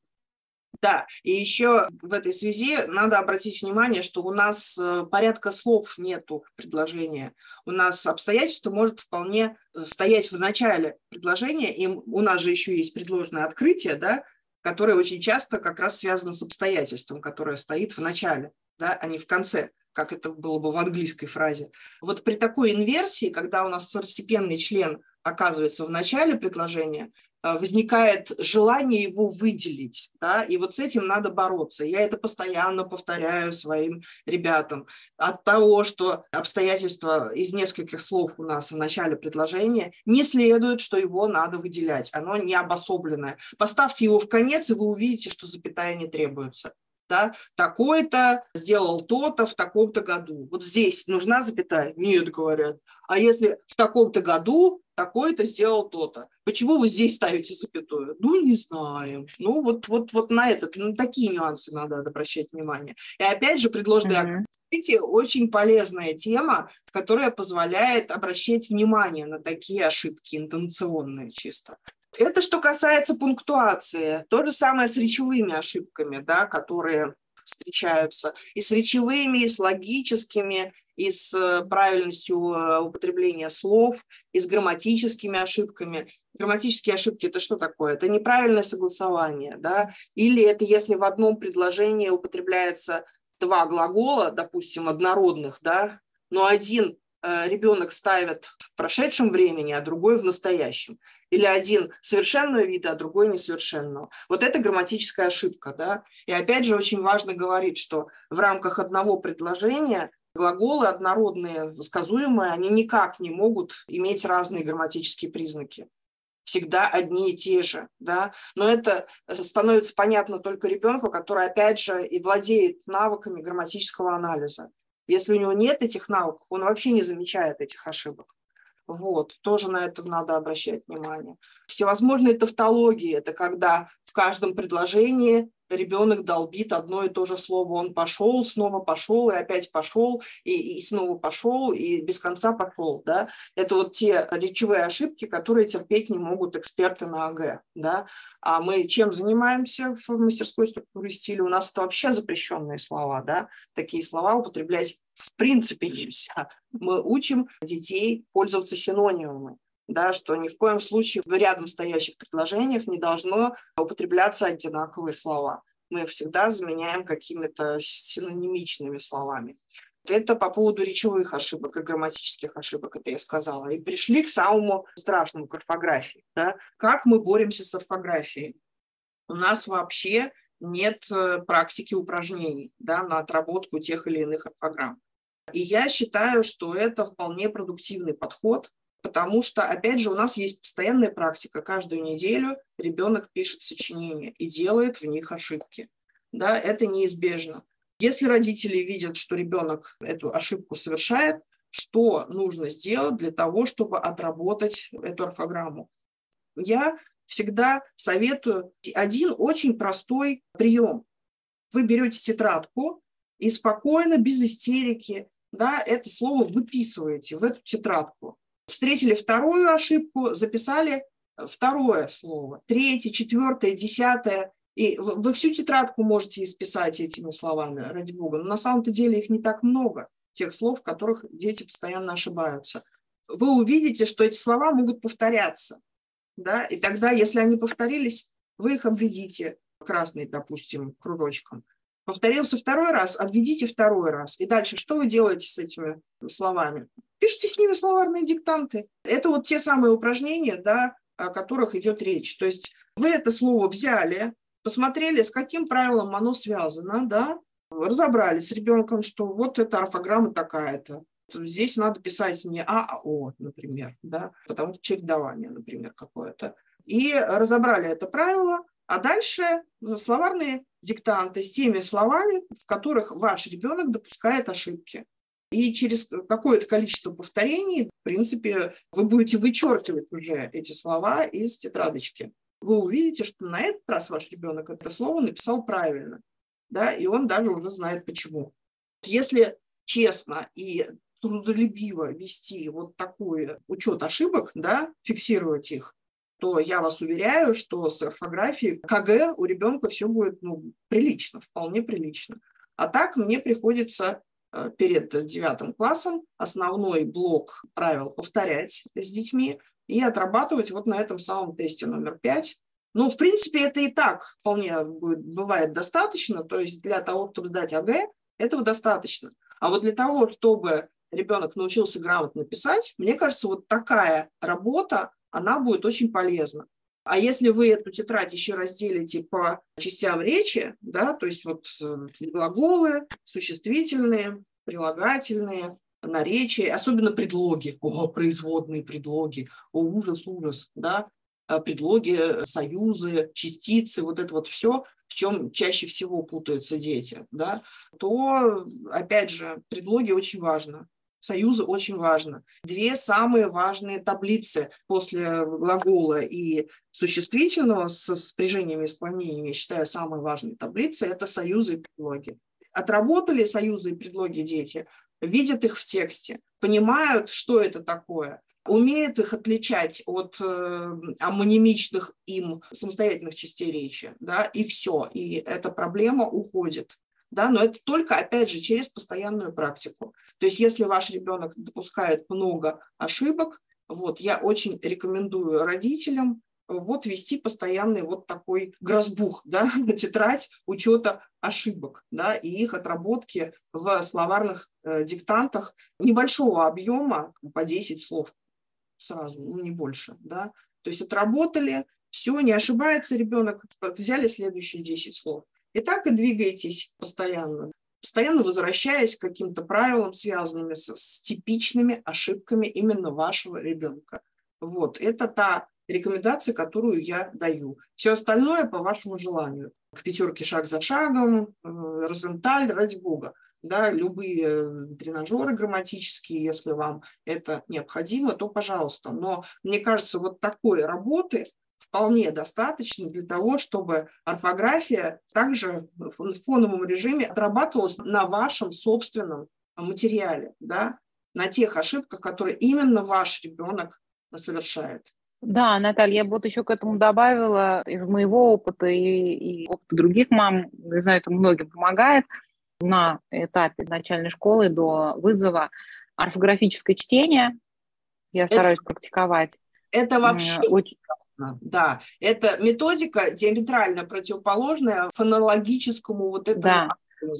Да, и еще в этой связи надо обратить внимание, что у нас э, порядка слов нету предложения. У нас обстоятельство может вполне э, стоять в начале предложения, и у нас же еще есть предложенное открытие, да, которое очень часто как раз связано с обстоятельством, которое стоит в начале, да, а не в конце как это было бы в английской фразе. Вот при такой инверсии, когда у нас второстепенный член оказывается в начале предложения, возникает желание его выделить, да, и вот с этим надо бороться. Я это постоянно повторяю своим ребятам. От того, что обстоятельства из нескольких слов у нас в начале предложения, не следует, что его надо выделять. Оно не обособленное. Поставьте его в конец, и вы увидите, что запятая не требуется. Да? Такой-то сделал то-то в таком-то году. Вот здесь нужна запятая? Нет, говорят. А если в таком-то году такой-то сделал то-то. Почему вы здесь ставите запятую? Ну, не знаем. Ну, вот, вот, вот на это, на такие нюансы надо обращать внимание. И опять же, предложенные mm-hmm. очень полезная тема, которая позволяет обращать внимание на такие ошибки интенционные чисто. Это что касается пунктуации. То же самое с речевыми ошибками, да, которые встречаются и с речевыми, и с логическими, и с э, правильностью э, употребления слов, и с грамматическими ошибками. Грамматические ошибки – это что такое? Это неправильное согласование, да? Или это если в одном предложении употребляется два глагола, допустим, однородных, да, но один э, ребенок ставит в прошедшем времени, а другой в настоящем. Или один совершенного вида, а другой несовершенного. Вот это грамматическая ошибка. Да? И опять же очень важно говорить, что в рамках одного предложения глаголы однородные, сказуемые, они никак не могут иметь разные грамматические признаки. Всегда одни и те же, да, но это становится понятно только ребенку, который, опять же, и владеет навыками грамматического анализа. Если у него нет этих навыков, он вообще не замечает этих ошибок. Вот, тоже на это надо обращать внимание. Всевозможные тавтологии – это когда в каждом предложении ребенок долбит одно и то же слово. Он пошел, снова пошел, и опять пошел, и, и снова пошел, и без конца пошел. Да? Это вот те речевые ошибки, которые терпеть не могут эксперты на АГ. Да? А мы чем занимаемся в мастерской структуры стиля? У нас это вообще запрещенные слова. Да? Такие слова употреблять в принципе нельзя. Мы учим детей пользоваться синонимами да, что ни в коем случае в рядом стоящих предложениях не должно употребляться одинаковые слова. Мы всегда заменяем какими-то синонимичными словами. Это по поводу речевых ошибок и грамматических ошибок, это я сказала. И пришли к самому страшному, к орфографии. Да? Как мы боремся с орфографией? У нас вообще нет э, практики упражнений да, на отработку тех или иных орфограмм. И я считаю, что это вполне продуктивный подход, потому что, опять же, у нас есть постоянная практика. Каждую неделю ребенок пишет сочинения и делает в них ошибки. Да, это неизбежно. Если родители видят, что ребенок эту ошибку совершает, что нужно сделать для того, чтобы отработать эту орфограмму? Я всегда советую один очень простой прием. Вы берете тетрадку и спокойно, без истерики, да, это слово выписываете в эту тетрадку встретили вторую ошибку, записали второе слово, третье, четвертое, десятое. И вы всю тетрадку можете исписать этими словами, ради бога. Но на самом-то деле их не так много, тех слов, в которых дети постоянно ошибаются. Вы увидите, что эти слова могут повторяться. Да? И тогда, если они повторились, вы их обведите красный, допустим, кружочком. Повторился второй раз, обведите второй раз. И дальше что вы делаете с этими словами? Пишите с ними словарные диктанты. Это вот те самые упражнения, да, о которых идет речь. То есть вы это слово взяли, посмотрели, с каким правилом оно связано, да, разобрались с ребенком, что вот эта орфограмма такая-то. Здесь надо писать не А, а О, например, да, потому что чередование, например, какое-то. И разобрали это правило, а дальше ну, словарные диктанты с теми словами, в которых ваш ребенок допускает ошибки. И через какое-то количество повторений, в принципе, вы будете вычеркивать уже эти слова из тетрадочки. Вы увидите, что на этот раз ваш ребенок это слово написал правильно, да, и он даже уже знает почему. Если честно и трудолюбиво вести вот такой учет ошибок, да, фиксировать их, то я вас уверяю, что с орфографией КГ у ребенка все будет ну, прилично, вполне прилично. А так мне приходится Э, перед девятым классом основной блок правил повторять с детьми и отрабатывать вот на этом самом тесте номер пять. Ну, в принципе, это и так вполне будет, бывает достаточно, то есть для того, чтобы сдать АГ, этого достаточно. А вот для того, чтобы ребенок научился грамотно писать, мне кажется, вот такая работа, она будет очень полезна. А если вы эту тетрадь еще разделите по частям речи, да, то есть вот э, глаголы, существительные, прилагательные, наречия, особенно предлоги, о, производные предлоги, о, ужас, ужас, да, а предлоги, союзы, частицы, вот это вот все, в чем чаще всего путаются дети, да, то, опять же, предлоги очень важно. Союзы очень важно. Две самые важные таблицы после глагола и существительного с спряжениями и склонениями, я считаю, самые важные таблицы – это союзы и предлоги. Отработали союзы и предлоги дети, видят их в тексте, понимают, что это такое, умеют их отличать от э, амонимичных им самостоятельных частей речи, да, и все, и эта проблема уходит да, но это только, опять же, через постоянную практику. То есть если ваш ребенок допускает много ошибок, вот, я очень рекомендую родителям вот вести постоянный вот такой грозбух, да, тетрадь учета ошибок, да, и их отработки в словарных э, диктантах небольшого объема, по 10 слов сразу, ну, не больше, да. То есть отработали, все, не ошибается ребенок, взяли следующие 10 слов. И так и двигаетесь постоянно, постоянно возвращаясь к каким-то правилам, связанными с, с типичными ошибками именно вашего ребенка. Вот, это та рекомендация, которую я даю. Все остальное по вашему желанию. К пятерке шаг за шагом, э, Розенталь, ради бога. Да, любые э, тренажеры грамматические, если вам это необходимо, то пожалуйста. Но мне кажется, вот такой работы вполне достаточно для того, чтобы орфография также в фоновом режиме отрабатывалась на вашем собственном материале, да, на тех ошибках, которые именно ваш ребенок совершает. Да, Наталья, я бы вот еще к этому добавила из моего опыта и, и опыта других мам, я знаю, это многим помогает на этапе начальной школы до вызова орфографическое чтение. Я это, стараюсь практиковать. Это вообще очень да. Это методика диаметрально противоположная фонологическому вот этому да.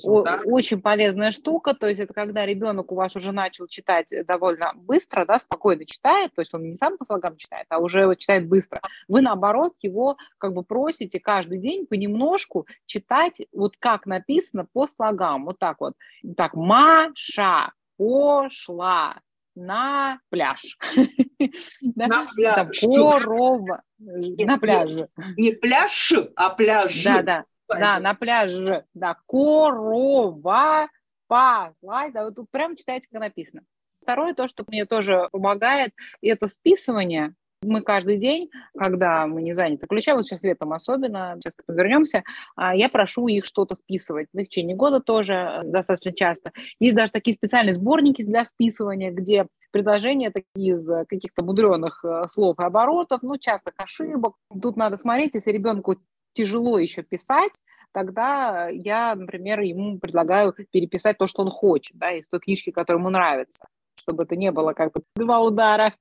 О, да? Очень полезная штука, то есть это когда ребенок у вас уже начал читать довольно быстро, да, спокойно читает, то есть он не сам по слогам читает, а уже читает быстро. Вы, наоборот, его как бы просите каждый день понемножку читать вот как написано по слогам, вот так вот. Так, Маша пошла, на пляж. На пляж. Корова. На пляже. Не пляж, а пляж. Да, да. Да, на пляже. Да, корова паслась. Да, вот тут прям читайте, как написано. Второе, то, что мне тоже помогает, это списывание. Мы каждый день, когда мы не заняты ключа, вот сейчас летом особенно, сейчас вернемся, а, я прошу их что-то списывать. В течение года тоже э, достаточно часто. Есть даже такие специальные сборники для списывания, где предложения такие из каких-то мудреных э, слов и оборотов, ну, частых ошибок. Тут надо смотреть, если ребенку тяжело еще писать, тогда я, например, ему предлагаю переписать то, что он хочет, да, из той книжки, которая ему нравится чтобы это не было как бы два удара.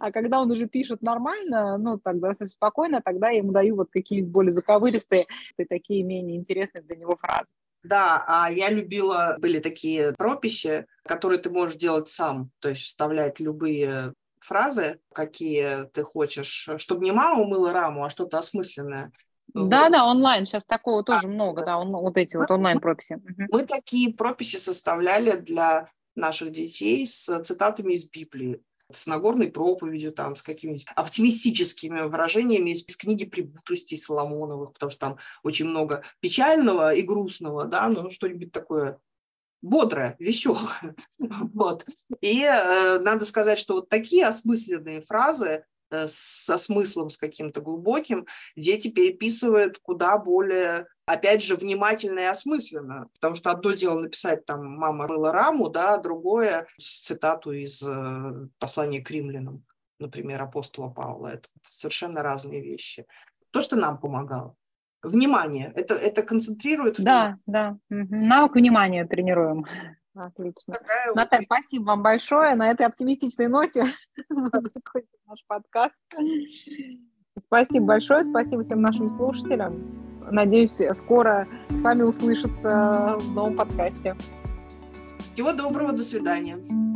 А когда он уже пишет нормально, ну, тогда спокойно, тогда я ему даю вот какие-нибудь более заковыристые, такие менее интересные для него фразы. Да, а я любила, были такие прописи, которые ты можешь делать сам, то есть вставлять любые фразы, какие ты хочешь, чтобы не мама мыла раму, а что-то осмысленное. Да, вот. да, онлайн сейчас такого тоже много, да, он, вот эти вот онлайн прописи. Мы такие прописи составляли для наших детей с цитатами из Библии с Нагорной проповедью, там, с какими-нибудь оптимистическими выражениями из, из книги «Прибутростей» Соломоновых, потому что там очень много печального и грустного, да, но что-нибудь такое бодрое, веселое. вот. И э, надо сказать, что вот такие осмысленные фразы со смыслом, с каким-то глубоким, дети переписывают куда более, опять же, внимательно и осмысленно. Потому что одно дело написать там «мама мыла раму», да, другое цитату из э, послания к римлянам, например, апостола Павла. Это совершенно разные вещи. То, что нам помогало. Внимание. Это, это концентрирует. Да, да. Навык внимания тренируем. Отлично. Такая Наталья, вот... спасибо вам большое. На этой оптимистичной ноте мы закончим наш подкаст. Спасибо большое, спасибо всем нашим слушателям. Надеюсь, скоро с вами услышаться в новом подкасте. Всего доброго, до свидания.